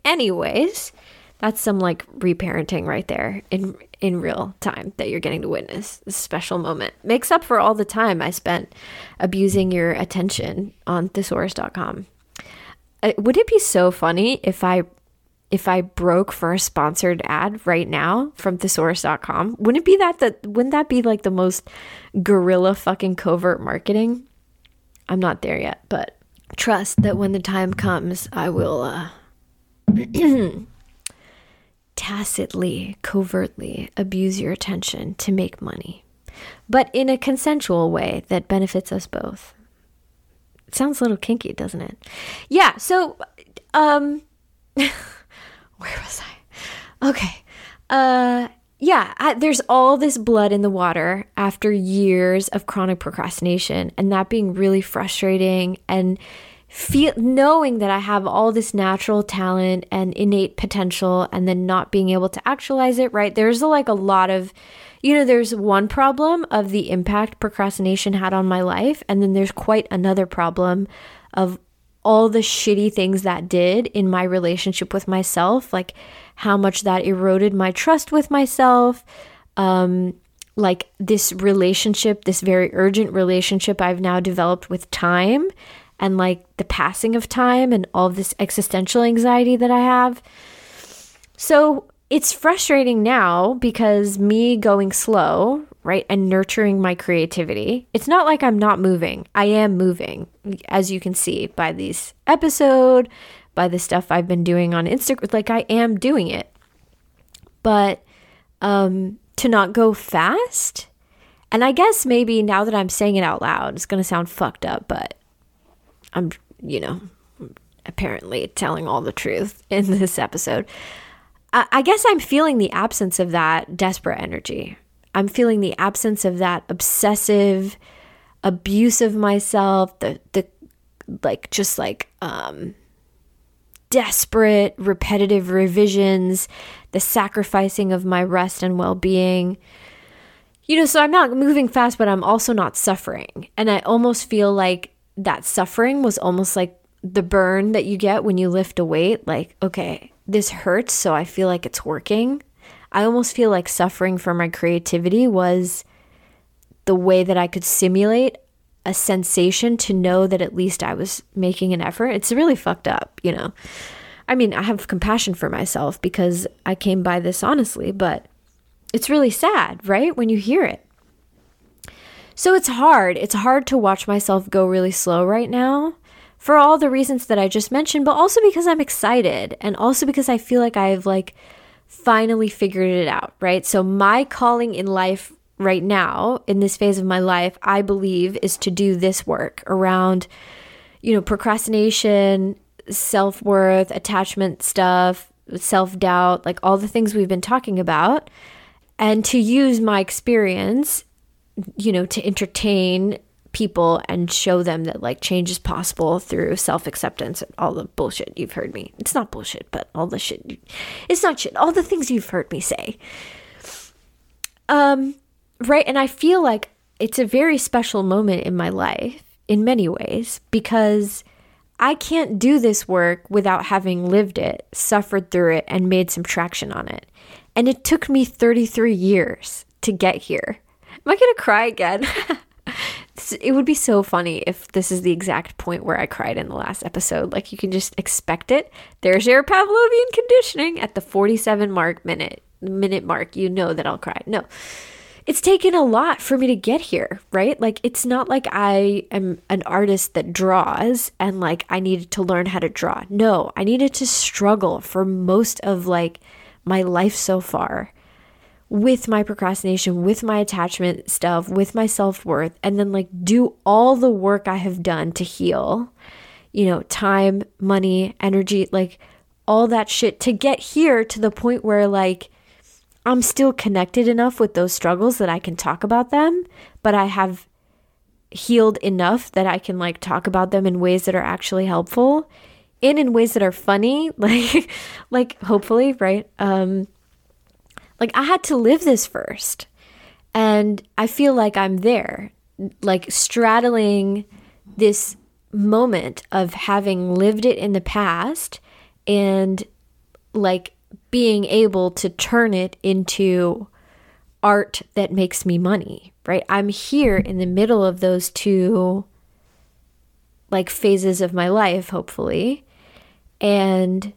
Speaker 1: anyways, that's some like reparenting right there in in real time that you're getting to witness. This special moment makes up for all the time I spent abusing your attention on thesaurus.com. Uh, would it be so funny if I if I broke for a sponsored ad right now from thesaurus.com, wouldn't it be that that wouldn't that be like the most guerrilla fucking covert marketing? I'm not there yet, but trust that when the time comes, I will uh tacitly, covertly abuse your attention to make money, but in a consensual way that benefits us both. It sounds a little kinky, doesn't it? Yeah, so um where was I? Okay. Uh yeah, I, there's all this blood in the water after years of chronic procrastination and that being really frustrating and feel knowing that I have all this natural talent and innate potential and then not being able to actualize it, right? There's a, like a lot of you know, there's one problem of the impact procrastination had on my life and then there's quite another problem of all the shitty things that did in my relationship with myself, like how much that eroded my trust with myself, um, like this relationship, this very urgent relationship I've now developed with time and like the passing of time and all this existential anxiety that I have. So it's frustrating now because me going slow, right, and nurturing my creativity, it's not like I'm not moving. I am moving, as you can see by this episode, by the stuff I've been doing on Instagram. Like I am doing it. But um to not go fast. And I guess maybe now that I'm saying it out loud, it's going to sound fucked up, but I'm, you know, apparently telling all the truth in this episode. I, I guess I'm feeling the absence of that desperate energy. I'm feeling the absence of that obsessive abuse of myself, the, the, like, just like, um, desperate, repetitive revisions, the sacrificing of my rest and well being. You know, so I'm not moving fast, but I'm also not suffering. And I almost feel like that suffering was almost like the burn that you get when you lift a weight. Like, okay, this hurts, so I feel like it's working. I almost feel like suffering for my creativity was the way that I could simulate a sensation to know that at least I was making an effort. It's really fucked up, you know. I mean, I have compassion for myself because I came by this honestly, but it's really sad, right? When you hear it. So it's hard. It's hard to watch myself go really slow right now for all the reasons that I just mentioned, but also because I'm excited and also because I feel like I've like finally figured it out, right? So my calling in life right now in this phase of my life, I believe is to do this work around you know, procrastination, self-worth, attachment stuff, self-doubt, like all the things we've been talking about and to use my experience you know, to entertain people and show them that like change is possible through self acceptance and all the bullshit you've heard me. It's not bullshit, but all the shit. It's not shit. All the things you've heard me say. Um, right. And I feel like it's a very special moment in my life in many ways because I can't do this work without having lived it, suffered through it, and made some traction on it. And it took me 33 years to get here. Am I going to cry again? it would be so funny if this is the exact point where I cried in the last episode. Like you can just expect it. There's your Pavlovian conditioning at the 47 mark minute minute mark. You know that I'll cry. No. It's taken a lot for me to get here, right? Like it's not like I am an artist that draws and like I needed to learn how to draw. No, I needed to struggle for most of like my life so far with my procrastination, with my attachment stuff, with my self worth, and then like do all the work I have done to heal, you know, time, money, energy, like all that shit to get here to the point where like I'm still connected enough with those struggles that I can talk about them, but I have healed enough that I can like talk about them in ways that are actually helpful and in ways that are funny, like like hopefully, right? Um like I had to live this first. And I feel like I'm there, like straddling this moment of having lived it in the past and like being able to turn it into art that makes me money, right? I'm here in the middle of those two like phases of my life, hopefully. And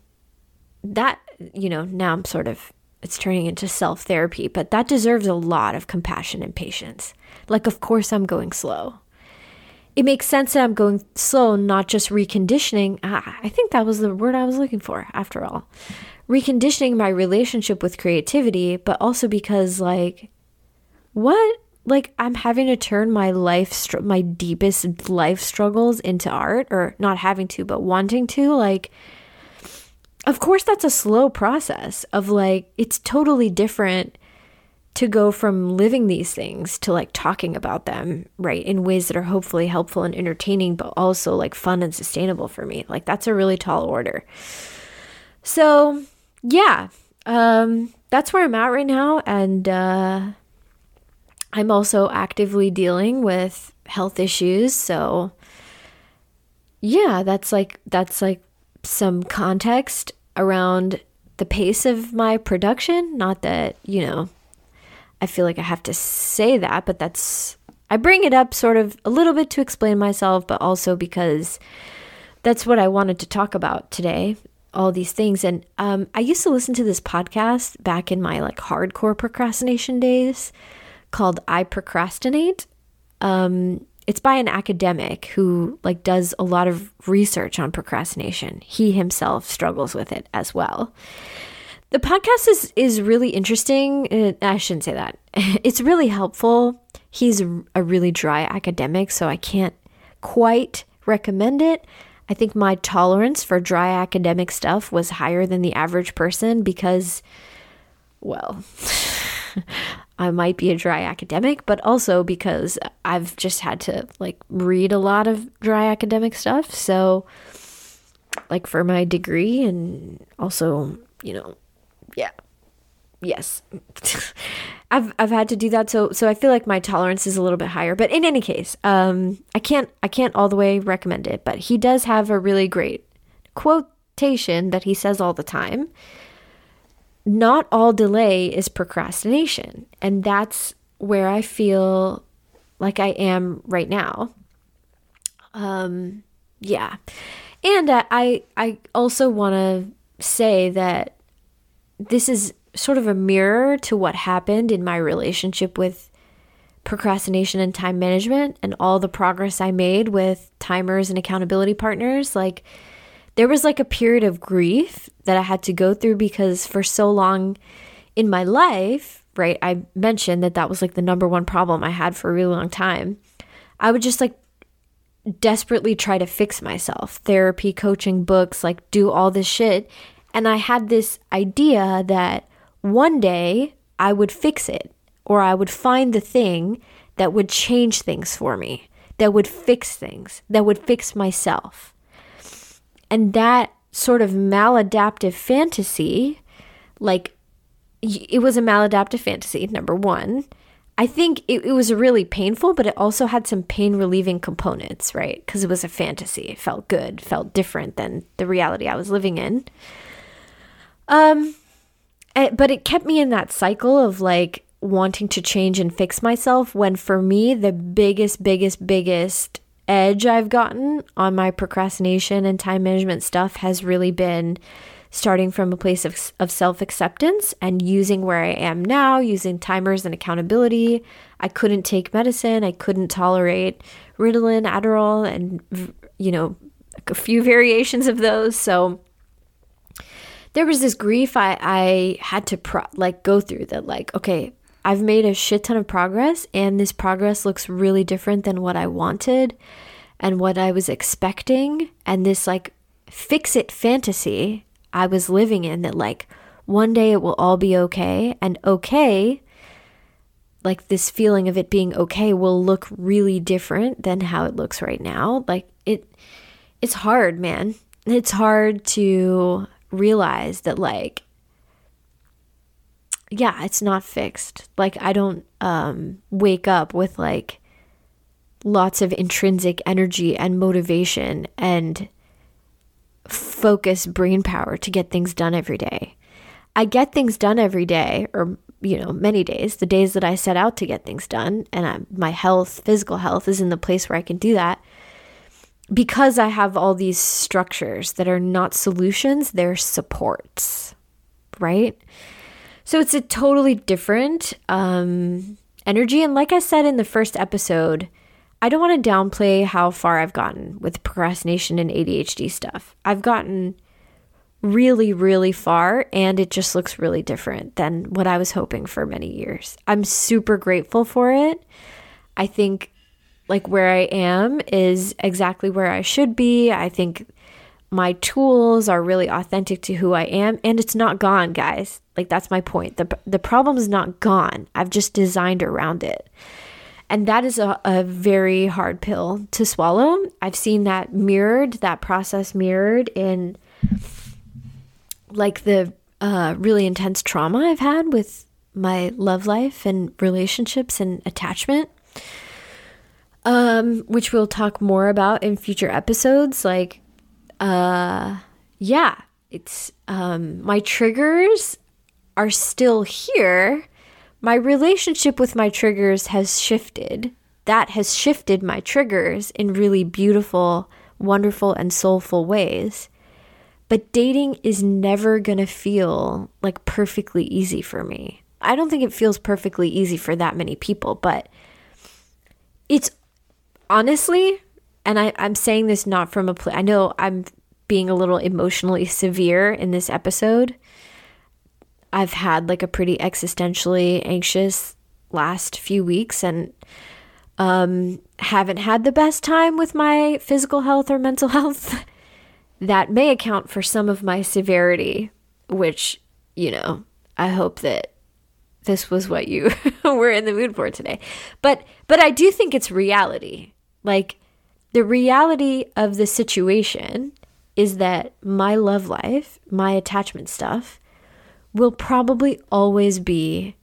Speaker 1: that, you know, now I'm sort of it's turning into self therapy, but that deserves a lot of compassion and patience. Like, of course, I'm going slow. It makes sense that I'm going slow, not just reconditioning. Ah, I think that was the word I was looking for, after all. Reconditioning my relationship with creativity, but also because, like, what? Like, I'm having to turn my life, my deepest life struggles into art, or not having to, but wanting to. Like, of course, that's a slow process of like, it's totally different to go from living these things to like talking about them, right, in ways that are hopefully helpful and entertaining, but also like fun and sustainable for me. Like, that's a really tall order. So, yeah, um, that's where I'm at right now. And uh, I'm also actively dealing with health issues. So, yeah, that's like that's like some context around the pace of my production. Not that, you know, I feel like I have to say that, but that's I bring it up sort of a little bit to explain myself, but also because that's what I wanted to talk about today. All these things. And um, I used to listen to this podcast back in my like hardcore procrastination days called I Procrastinate. Um, it's by an academic who like does a lot of research on procrastination. He himself struggles with it as well. The podcast is is really interesting. Uh, I shouldn't say that. It's really helpful. He's a really dry academic, so I can't quite recommend it. I think my tolerance for dry academic stuff was higher than the average person because well, I might be a dry academic, but also because I've just had to like read a lot of dry academic stuff. So, like for my degree, and also, you know, yeah, yes, I've I've had to do that. So so I feel like my tolerance is a little bit higher. But in any case, um, I can't I can't all the way recommend it. But he does have a really great quotation that he says all the time not all delay is procrastination. And that's where I feel like I am right now. Um, yeah. And uh, I, I also want to say that this is sort of a mirror to what happened in my relationship with procrastination and time management and all the progress I made with timers and accountability partners. Like, there was like a period of grief that I had to go through because for so long in my life, right, I mentioned that that was like the number one problem I had for a really long time. I would just like desperately try to fix myself therapy, coaching, books, like do all this shit. And I had this idea that one day I would fix it or I would find the thing that would change things for me, that would fix things, that would fix myself. And that sort of maladaptive fantasy, like it was a maladaptive fantasy, number one. I think it, it was really painful, but it also had some pain relieving components, right? Because it was a fantasy. It felt good, felt different than the reality I was living in. Um, eh, but it kept me in that cycle of like wanting to change and fix myself when for me, the biggest, biggest, biggest edge I've gotten on my procrastination and time management stuff has really been starting from a place of, of self acceptance and using where I am now, using timers and accountability. I couldn't take medicine, I couldn't tolerate Ritalin, Adderall, and, you know, a few variations of those. So, there was this grief I, I had to pro- like go through that like okay I've made a shit ton of progress, and this progress looks really different than what I wanted and what I was expecting. And this, like, fix it fantasy I was living in that, like, one day it will all be okay. And okay, like, this feeling of it being okay will look really different than how it looks right now. Like, it, it's hard, man. It's hard to realize that, like, yeah, it's not fixed. Like I don't um wake up with like lots of intrinsic energy and motivation and focus brain power to get things done every day. I get things done every day or you know, many days, the days that I set out to get things done and I'm, my health, physical health is in the place where I can do that because I have all these structures that are not solutions, they're supports, right? So it's a totally different um, energy. And like I said in the first episode, I don't want to downplay how far I've gotten with procrastination and ADHD stuff. I've gotten really, really far, and it just looks really different than what I was hoping for many years. I'm super grateful for it. I think like where I am is exactly where I should be. I think my tools are really authentic to who I am and it's not gone, guys. Like that's my point. The the problem is not gone. I've just designed around it. And that is a, a very hard pill to swallow. I've seen that mirrored, that process mirrored in like the uh, really intense trauma I've had with my love life and relationships and attachment. Um, which we'll talk more about in future episodes. Like, uh, yeah, it's um, my triggers are still here. My relationship with my triggers has shifted. That has shifted my triggers in really beautiful, wonderful, and soulful ways. But dating is never going to feel like perfectly easy for me. I don't think it feels perfectly easy for that many people, but it's honestly, and I, I'm saying this not from a place, I know I'm being a little emotionally severe in this episode. I've had like a pretty existentially anxious last few weeks and um, haven't had the best time with my physical health or mental health. that may account for some of my severity, which, you know, I hope that this was what you were in the mood for today. But but I do think it's reality. Like the reality of the situation is that my love life, my attachment stuff will probably always be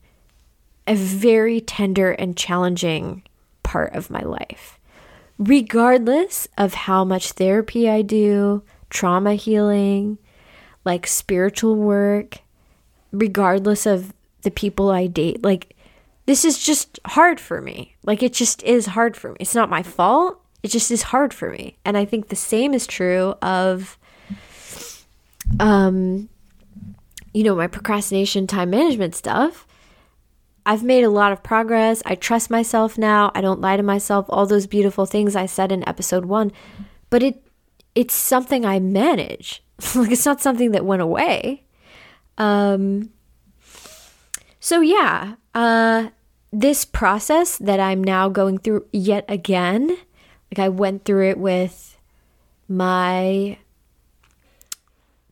Speaker 1: a very tender and challenging part of my life. Regardless of how much therapy I do, trauma healing, like spiritual work, regardless of the people I date. Like, this is just hard for me. Like, it just is hard for me. It's not my fault. It just is hard for me. And I think the same is true of, um, you know, my procrastination, time management stuff. I've made a lot of progress. I trust myself now. I don't lie to myself. All those beautiful things I said in episode one. But it it's something I manage. like it's not something that went away. Um so yeah, uh this process that I'm now going through yet again, like I went through it with my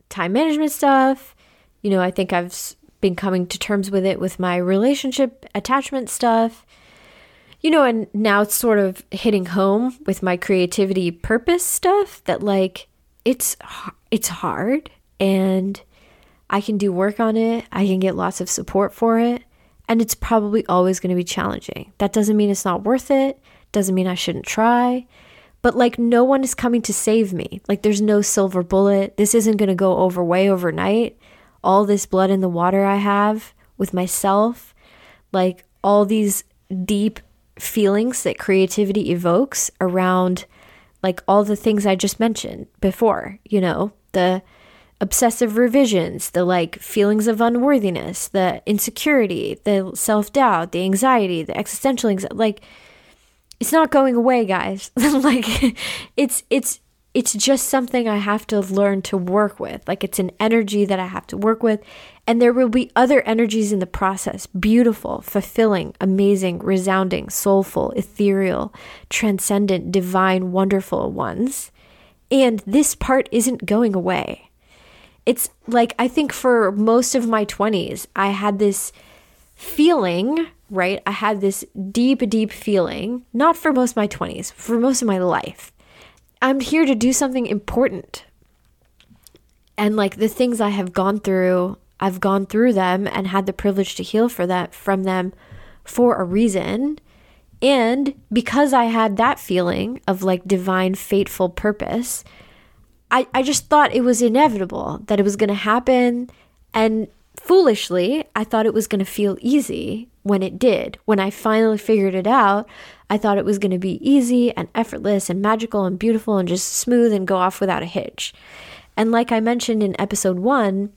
Speaker 1: time management stuff. You know, I think I've been coming to terms with it with my relationship attachment stuff. You know, and now it's sort of hitting home with my creativity purpose stuff that like it's it's hard and I can do work on it. I can get lots of support for it. And it's probably always going to be challenging. That doesn't mean it's not worth it. Doesn't mean I shouldn't try. But like, no one is coming to save me. Like, there's no silver bullet. This isn't going to go over way overnight. All this blood in the water I have with myself, like all these deep feelings that creativity evokes around like all the things I just mentioned before, you know, the obsessive revisions, the like feelings of unworthiness, the insecurity, the self doubt, the anxiety, the existential anxiety. Like, it's not going away, guys. like, it's it's it's just something I have to learn to work with. Like, it's an energy that I have to work with. And there will be other energies in the process beautiful, fulfilling, amazing, resounding, soulful, ethereal, transcendent, divine, wonderful ones. And this part isn't going away it's like I think for most of my 20s, I had this feeling, right? I had this deep, deep feeling, not for most of my 20s, for most of my life. I'm here to do something important. And like the things I have gone through, I've gone through them and had the privilege to heal for that from them for a reason. And because I had that feeling of like divine fateful purpose, I, I just thought it was inevitable that it was going to happen. And foolishly, I thought it was going to feel easy when it did. When I finally figured it out, I thought it was going to be easy and effortless and magical and beautiful and just smooth and go off without a hitch. And like I mentioned in episode one,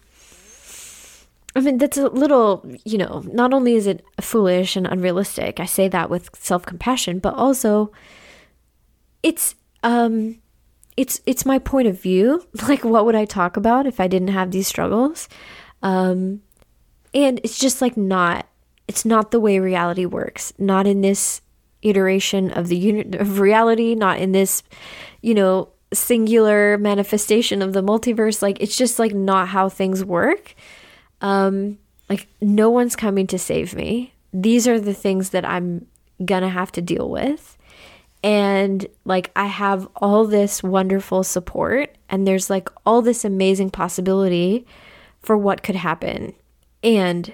Speaker 1: I mean, that's a little, you know, not only is it foolish and unrealistic, I say that with self compassion, but also it's, um, it's it's my point of view. Like, what would I talk about if I didn't have these struggles? Um, and it's just like not. It's not the way reality works. Not in this iteration of the unit of reality. Not in this, you know, singular manifestation of the multiverse. Like, it's just like not how things work. Um, like, no one's coming to save me. These are the things that I'm gonna have to deal with and like I have all this wonderful support and there's like all this amazing possibility for what could happen and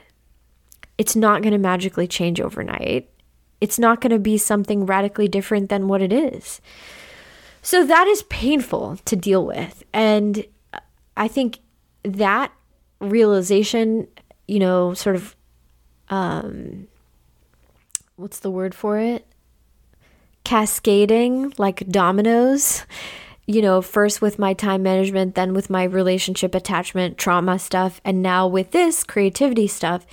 Speaker 1: it's not going to magically change overnight It's not going to be something radically different than what it is. So that is painful to deal with. And I think that realization, you know, sort of, um, what's the word for it? Cascading like dominoes, you know, first with my time management, then with my relationship attachment, trauma stuff, and now with this creativity stuff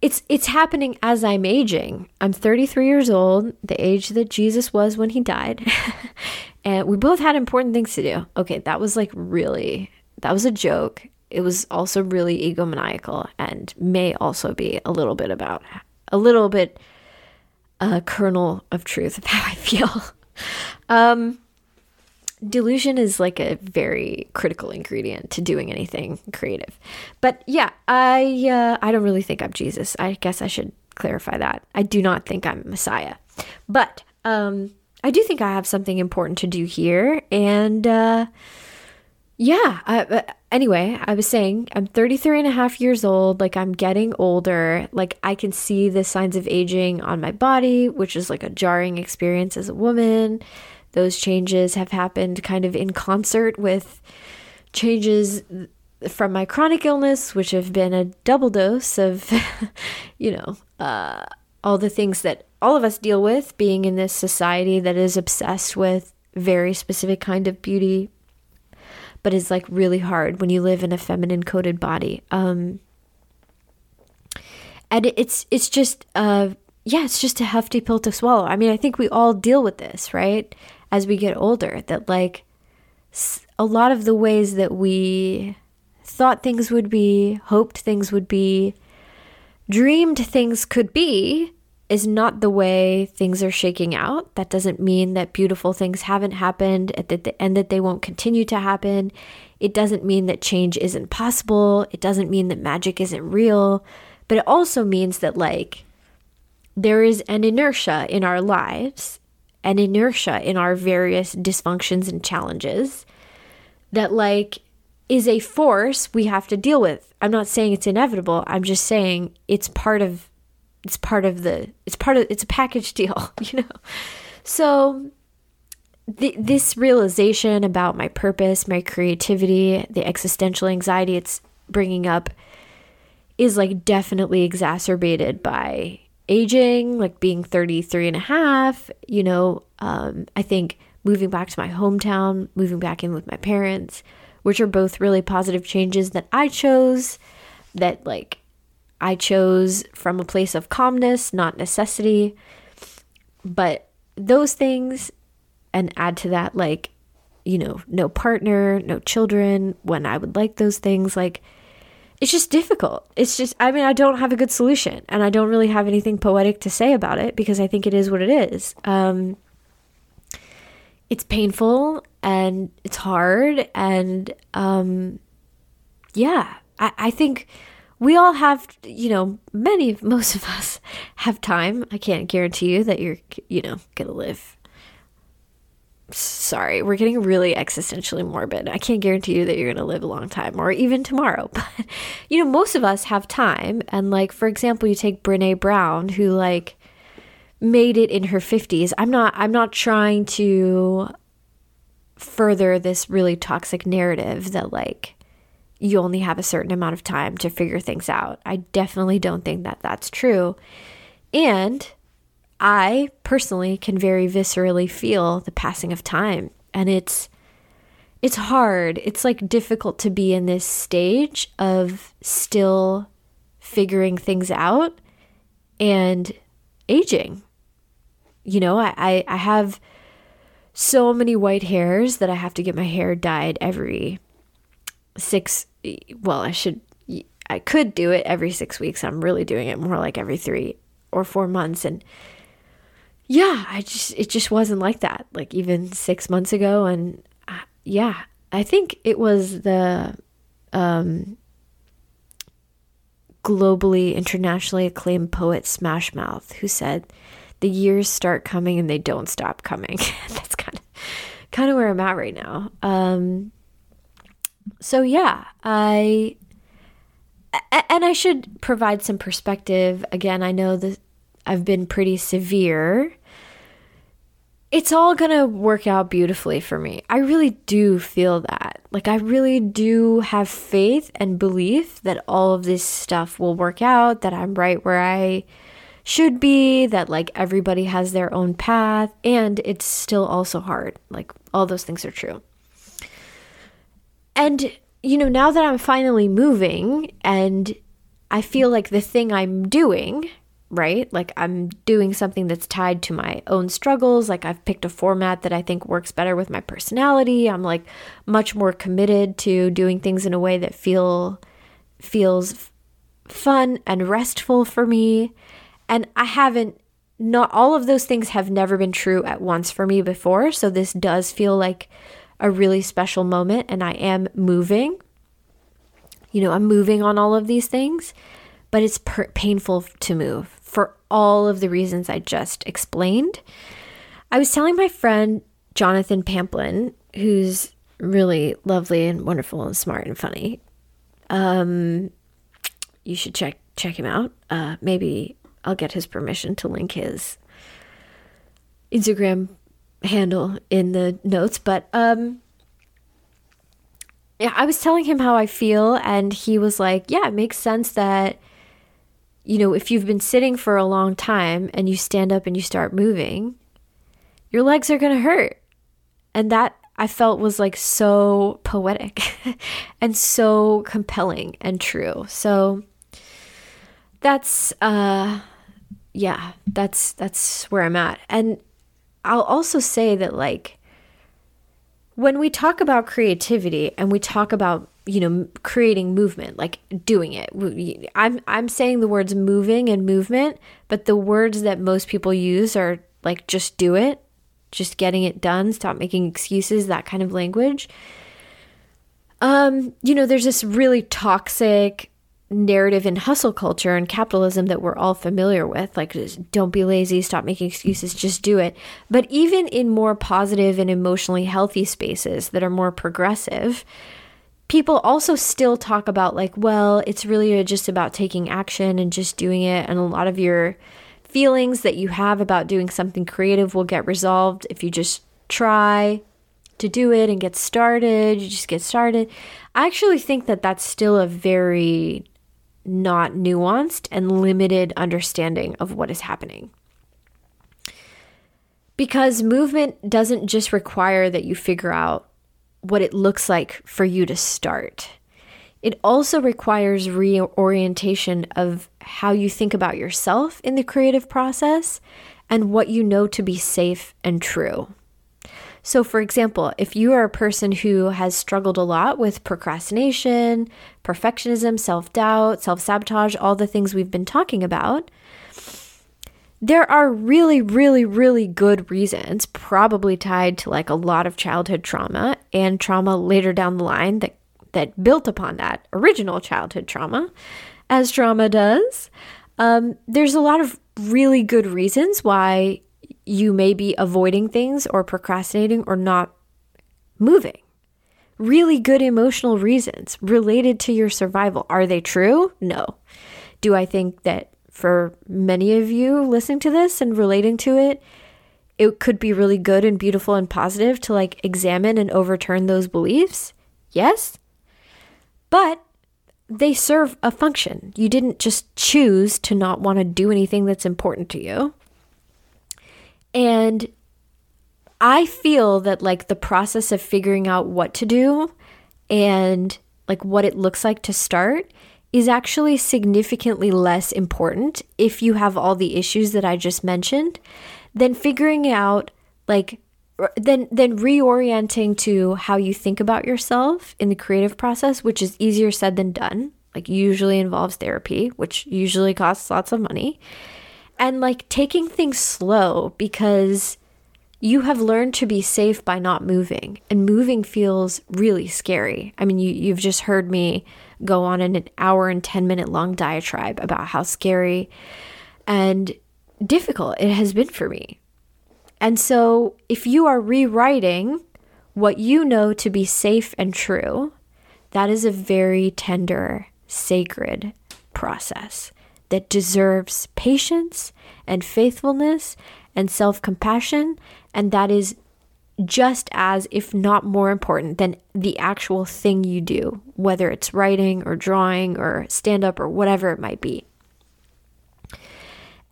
Speaker 1: it's it's happening as I'm aging. I'm 33 years old, the age that Jesus was when he died. and we both had important things to do. Okay, that was like really that was a joke. It was also really egomaniacal and may also be a little bit about a little bit a kernel of truth of how I feel. um delusion is like a very critical ingredient to doing anything creative. But yeah, I uh, I don't really think I'm Jesus. I guess I should clarify that. I do not think I'm Messiah. But um, I do think I have something important to do here. And uh, yeah, I, uh, anyway, I was saying I'm 33 and a half years old. Like I'm getting older. Like I can see the signs of aging on my body, which is like a jarring experience as a woman those changes have happened kind of in concert with changes from my chronic illness, which have been a double dose of, you know, uh, all the things that all of us deal with being in this society that is obsessed with very specific kind of beauty, but is like really hard when you live in a feminine coded body. Um, and it's it's just uh yeah, it's just a hefty pill to swallow. I mean, I think we all deal with this, right? As we get older that like a lot of the ways that we thought things would be, hoped things would be, dreamed things could be is not the way things are shaking out. That doesn't mean that beautiful things haven't happened and that they won't continue to happen. It doesn't mean that change isn't possible. It doesn't mean that magic isn't real. But it also means that, like, there is an inertia in our lives and inertia in our various dysfunctions and challenges that like is a force we have to deal with. I'm not saying it's inevitable. I'm just saying it's part of it's part of the it's part of it's a package deal, you know. So th- this realization about my purpose, my creativity, the existential anxiety it's bringing up is like definitely exacerbated by aging, like being 33 and a half, you know, um, I think moving back to my hometown, moving back in with my parents, which are both really positive changes that I chose, that like I chose from a place of calmness, not necessity. But those things, and add to that, like, you know, no partner, no children, when I would like those things, like, it's just difficult. It's just, I mean, I don't have a good solution and I don't really have anything poetic to say about it because I think it is what it is. Um, it's painful and it's hard. And um, yeah, I, I think we all have, you know, many, most of us have time. I can't guarantee you that you're, you know, going to live sorry, we're getting really existentially morbid. I can't guarantee you that you're going to live a long time or even tomorrow. But, you know, most of us have time. And, like, for example, you take Brene Brown, who, like, made it in her 50s. I'm not, I'm not trying to further this really toxic narrative that, like, you only have a certain amount of time to figure things out. I definitely don't think that that's true. And I personally can very viscerally feel the passing of time and it's it's hard. It's like difficult to be in this stage of still figuring things out and aging. You know, I, I, have so many white hairs that I have to get my hair dyed every six well, I should I could do it every six weeks. I'm really doing it more like every three or four months and yeah, I just it just wasn't like that. Like even six months ago, and uh, yeah, I think it was the um, globally, internationally acclaimed poet Smash Mouth who said, "The years start coming and they don't stop coming." That's kind of kind of where I'm at right now. Um, so yeah, I and I should provide some perspective. Again, I know the have been pretty severe, it's all going to work out beautifully for me. I really do feel that. Like, I really do have faith and belief that all of this stuff will work out, that I'm right where I should be, that like everybody has their own path, and it's still also hard. Like, all those things are true. And, you know, now that I'm finally moving and I feel like the thing I'm doing right? Like I'm doing something that's tied to my own struggles. Like I've picked a format that I think works better with my personality. I'm like much more committed to doing things in a way that feel feels fun and restful for me. And I haven't not all of those things have never been true at once for me before, so this does feel like a really special moment and I am moving. You know, I'm moving on all of these things, but it's per- painful to move for all of the reasons I just explained. I was telling my friend Jonathan Pamplin, who's really lovely and wonderful and smart and funny. Um, you should check check him out. Uh, maybe I'll get his permission to link his Instagram handle in the notes. But um, yeah, I was telling him how I feel, and he was like, "Yeah, it makes sense that you know, if you've been sitting for a long time and you stand up and you start moving, your legs are going to hurt. And that I felt was like so poetic and so compelling and true. So that's uh yeah, that's that's where I'm at. And I'll also say that like when we talk about creativity and we talk about you know creating movement like doing it i'm i'm saying the words moving and movement but the words that most people use are like just do it just getting it done stop making excuses that kind of language. Um you know there's this really toxic narrative in hustle culture and capitalism that we're all familiar with like don't be lazy stop making excuses just do it. But even in more positive and emotionally healthy spaces that are more progressive people also still talk about like well it's really just about taking action and just doing it. And a lot of your feelings that you have about doing something creative will get resolved if you just try to do it and get started. You just get started. I actually think that that's still a very not nuanced and limited understanding of what is happening because movement doesn't just require that you figure out what it looks like for you to start. It also requires reorientation of how you think about yourself in the creative process and what you know to be safe and true. So, for example, if you are a person who has struggled a lot with procrastination, perfectionism, self doubt, self sabotage, all the things we've been talking about, there are really, really, really good reasons, probably tied to like a lot of childhood trauma and trauma later down the line that, that built upon that original childhood trauma, as trauma does. Um, there's a lot of really good reasons why you may be avoiding things or procrastinating or not moving. Really good emotional reasons related to your survival. Are they true? No. Do I think that for many of you listening to this and relating to it, it could be really good and beautiful and positive to like examine and overturn those beliefs. Yes. But they serve a function. You didn't just choose to not want to do anything that's important to you. And I feel that like the process of figuring out what to do and like what it looks like to start is actually significantly less important if you have all the issues that I just mentioned than figuring out like then then reorienting to how you think about yourself in the creative process, which is easier said than done. Like usually involves therapy, which usually costs lots of money. And like taking things slow because you have learned to be safe by not moving. And moving feels really scary. I mean, you you've just heard me go on an hour and 10 minute long diatribe about how scary and difficult it has been for me. And so, if you are rewriting what you know to be safe and true, that is a very tender, sacred process that deserves patience and faithfulness and self compassion, and that is just as, if not more important than the actual thing you do, whether it's writing or drawing or stand up or whatever it might be.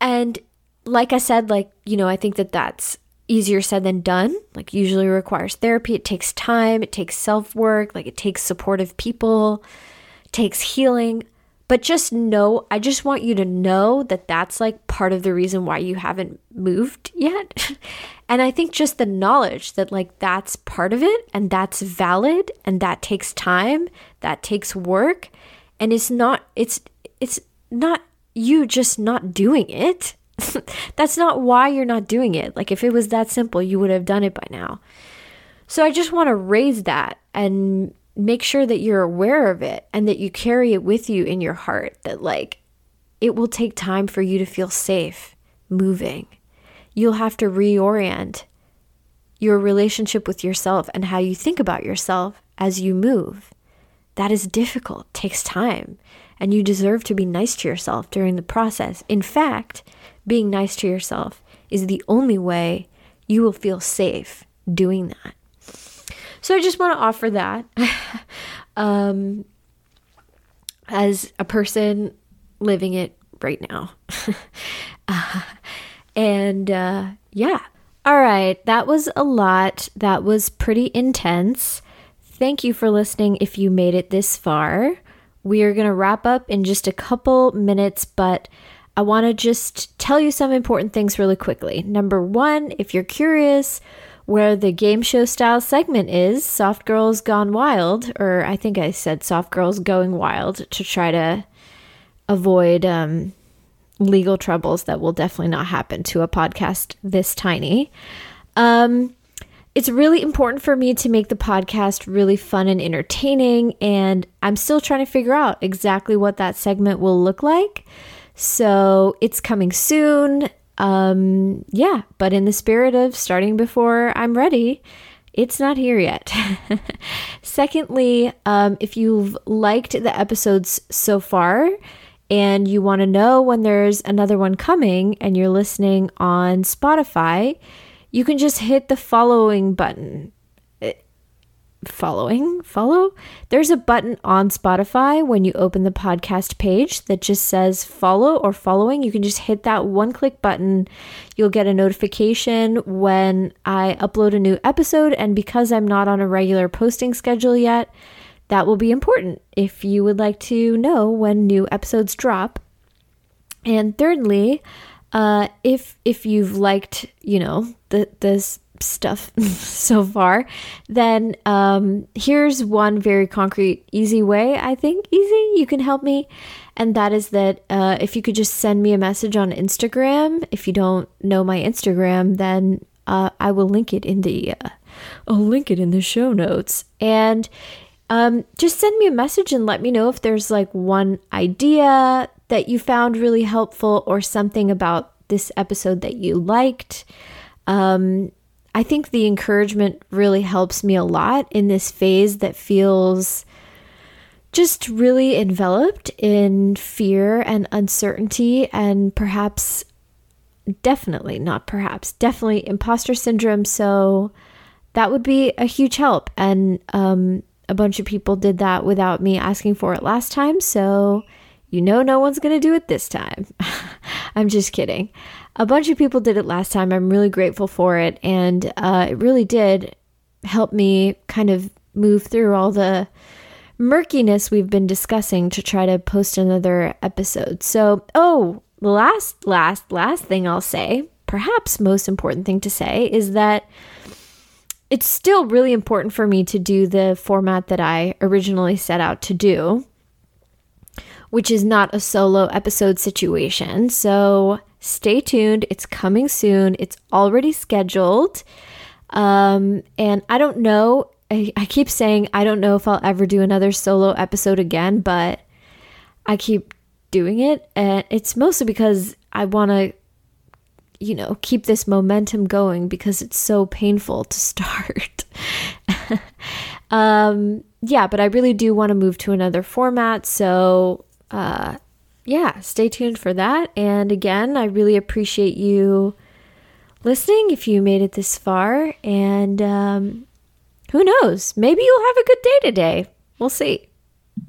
Speaker 1: And like I said, like, you know, I think that that's easier said than done. Like, usually requires therapy. It takes time, it takes self work, like, it takes supportive people, takes healing. But just know, I just want you to know that that's like part of the reason why you haven't moved yet. and I think just the knowledge that like that's part of it and that's valid and that takes time, that takes work and it's not it's it's not you just not doing it. that's not why you're not doing it. Like if it was that simple, you would have done it by now. So I just want to raise that and make sure that you're aware of it and that you carry it with you in your heart that, like, it will take time for you to feel safe moving. You'll have to reorient your relationship with yourself and how you think about yourself as you move. That is difficult, takes time, and you deserve to be nice to yourself during the process. In fact, being nice to yourself is the only way you will feel safe doing that. So I just want to offer that um, as a person living it right now. uh, and uh, yeah. All right. That was a lot. That was pretty intense. Thank you for listening if you made it this far. We are going to wrap up in just a couple minutes, but I want to just tell you some important things really quickly. Number one, if you're curious, where the game show style segment is Soft Girls Gone Wild, or I think I said Soft Girls Going Wild to try to avoid um, legal troubles that will definitely not happen to a podcast this tiny. Um, it's really important for me to make the podcast really fun and entertaining, and I'm still trying to figure out exactly what that segment will look like. So it's coming soon um, yeah, but in the spirit of starting before I'm ready, it's not here yet. Secondly, um, if you've liked the episodes so far and you want to know when there's another one coming and you're listening on Spotify, you can just hit the following button following, follow, there's a button on Spotify when you open the podcast page that just says follow or following. You can just hit that one click button. You'll get a notification when I upload a new episode. And because I'm not on a regular posting schedule yet, that will be important if you would like to know when new episodes drop. And thirdly, uh, if if you've liked, you know, the this stuff so far, then um, here's one very concrete, easy way, I think, easy, you can help me. And that is that uh, if you could just send me a message on Instagram. If you don't know my Instagram, then uh, I will link it in the uh, I'll link it in the show notes. And um, just send me a message and let me know if there's like one idea that you found really helpful or something about this episode that you liked. Um, I think the encouragement really helps me a lot in this phase that feels just really enveloped in fear and uncertainty, and perhaps, definitely, not perhaps, definitely imposter syndrome. So that would be a huge help. And um, a bunch of people did that without me asking for it last time. So you know, no one's going to do it this time. I'm just kidding a bunch of people did it last time. I'm really grateful for it. And uh, it really did help me kind of move through all the murkiness we've been discussing to try to post another episode. So, oh, the last, last, last thing I'll say, perhaps most important thing to say, is that it's still really important for me to do the format that I originally set out to do, which is not a solo episode situation. So, stay tuned. It's coming soon. It's already scheduled. Um, and I don't know. I, I keep saying I don't know if I'll ever do another solo episode again, but I keep doing it. And it's mostly because I want to, you know, keep this momentum going because it's so painful to start. um, yeah, but I really do want to move to another format. So, uh, yeah, stay tuned for that. And again, I really appreciate you listening if you made it this far. And um, who knows? Maybe you'll have a good day today. We'll see.